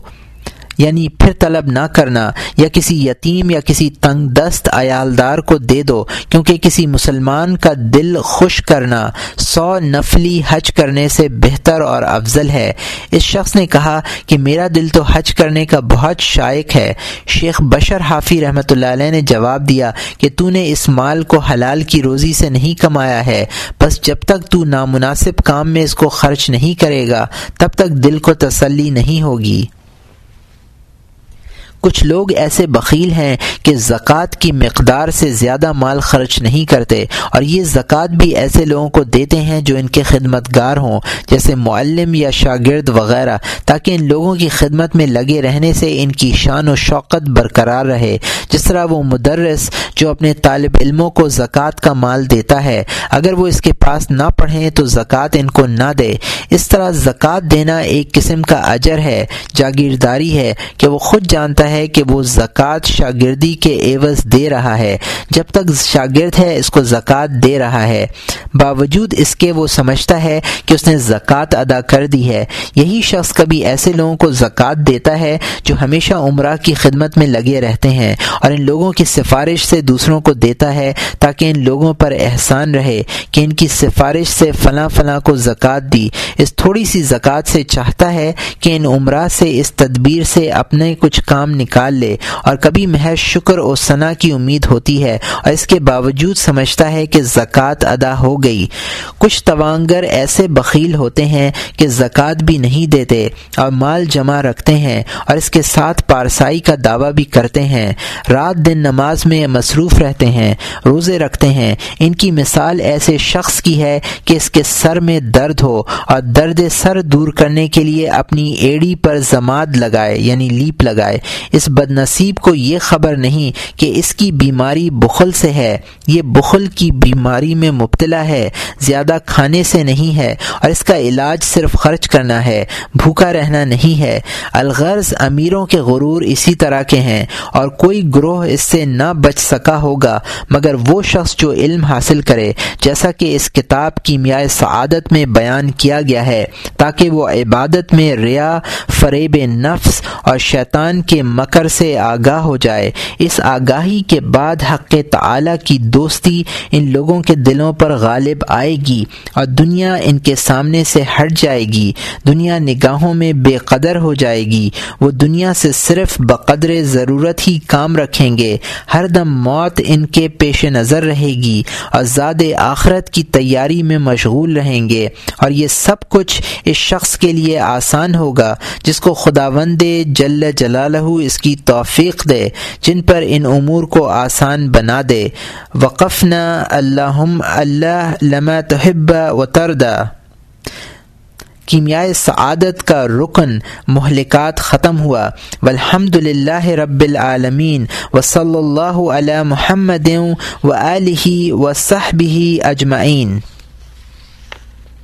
یعنی پھر طلب نہ کرنا یا کسی یتیم یا کسی تنگ دست عیالدار کو دے دو، کیونکہ کسی مسلمان کا دل خوش کرنا سو نفلی حج کرنے سے بہتر اور افضل ہے۔ اس شخص نے کہا کہ میرا دل تو حج کرنے کا بہت شائق ہے۔ شیخ بشر حافی رحمۃ اللہ علیہ نے جواب دیا کہ تو نے اس مال کو حلال کی روزی سے نہیں کمایا ہے، بس جب تک تو نامناسب کام میں اس کو خرچ نہیں کرے گا، تب تک دل کو تسلی نہیں ہوگی۔ کچھ لوگ ایسے بخیل ہیں کہ زکوٰۃ کی مقدار سے زیادہ مال خرچ نہیں کرتے اور یہ زکوٰۃ بھی ایسے لوگوں کو دیتے ہیں جو ان کے خدمت گار ہوں، جیسے معلم یا شاگرد وغیرہ، تاکہ ان لوگوں کی خدمت میں لگے رہنے سے ان کی شان و شوقت برقرار رہے۔ جس طرح وہ مدرس جو اپنے طالب علموں کو زکوٰۃ کا مال دیتا ہے، اگر وہ اس کے پاس نہ پڑھیں تو زکوٰۃ ان کو نہ دے۔ اس طرح زکوٰۃ دینا ایک قسم کا اجر ہے، جاگیرداری ہے کہ وہ خود جانتا ہے کہ وہ زکوٰۃ شاگردی کے عوض دے رہا ہے۔ جب تک شاگرد ہے، اس کو زکوٰۃ دے رہا ہے۔ باوجود اس کے وہ سمجھتا ہے کہ اس نے زکوٰۃ ادا کر دی ہے۔ یہی شخص کبھی ایسے لوگوں کو زکوٰۃ دیتا ہے جو ہمیشہ عمرہ کی خدمت میں لگے رہتے ہیں اور ان لوگوں کی سفارش سے دوسروں کو دیتا ہے تاکہ ان لوگوں پر احسان رہے کہ ان کی سفارش سے فلاں فلاں کو زکوٰۃ دی۔ اس تھوڑی سی زکوٰۃ سے چاہتا ہے کہ ان عمرہ سے، اس تدبیر سے اپنے کچھ کام نکال لے اور کبھی محض شکر و ثنا کی امید ہوتی ہے اور اس کے باوجود سمجھتا ہے کہ زکوٰۃ ادا ہو گئی۔ کچھ توانگر ایسے بخیل ہوتے ہیں کہ زکوٰۃ بھی نہیں دیتے اور مال جمع رکھتے ہیں اور اس کے ساتھ پارسائی کا دعویٰ بھی کرتے ہیں۔ رات دن نماز میں مصروف رہتے ہیں، روزے رکھتے ہیں۔ ان کی مثال ایسے شخص کی ہے کہ اس کے سر میں درد ہو اور درد سر دور کرنے کے لیے اپنی ایڑی پر زماد لگائے یعنی لیپ لگائے۔ اس بد نصیب کو یہ خبر نہیں کہ اس کی بیماری بخل سے ہے، یہ بخل کی بیماری میں مبتلا ہے، زیادہ کھانے سے نہیں ہے اور اس کا علاج صرف خرچ کرنا ہے، بھوکا رہنا نہیں ہے۔ الغرض امیروں کے غرور اسی طرح کے ہیں اور کوئی گروہ اس سے نہ بچ سکا ہوگا، مگر وہ شخص جو علم حاصل کرے، جیسا کہ اس کتاب کیمیائے سعادت میں بیان کیا گیا ہے، تاکہ وہ عبادت میں ریا، فریب نفس اور شیطان کے مکر سے آگاہ ہو جائے۔ اس آگاہی کے بعد حق تعالی کی دوستی ان لوگوں کے دلوں پر غالب آئے گی اور دنیا ان کے سامنے سے ہٹ جائے گی۔ دنیا نگاہوں میں بے قدر ہو جائے گی۔ وہ دنیا سے صرف بقدر ضرورت ہی کام رکھیں گے۔ ہر دم موت ان کے پیش نظر رہے گی اور زاد آخرت کی تیاری میں مشغول رہیں گے۔ اور یہ سب کچھ اس شخص کے لیے آسان ہوگا جس کو خداوند جل جلالہ اس کی توفیق دے، جن پر ان امور کو آسان بنا دے۔ وقف نہ اللہ اللہ لما تحب و تردا کیمیائے سعادت کا رکن مہلکات ختم ہوا۔ والحمد للہ رب العالمین و صلی اللہ علیہ محمد و علیہ و صحب اجمعین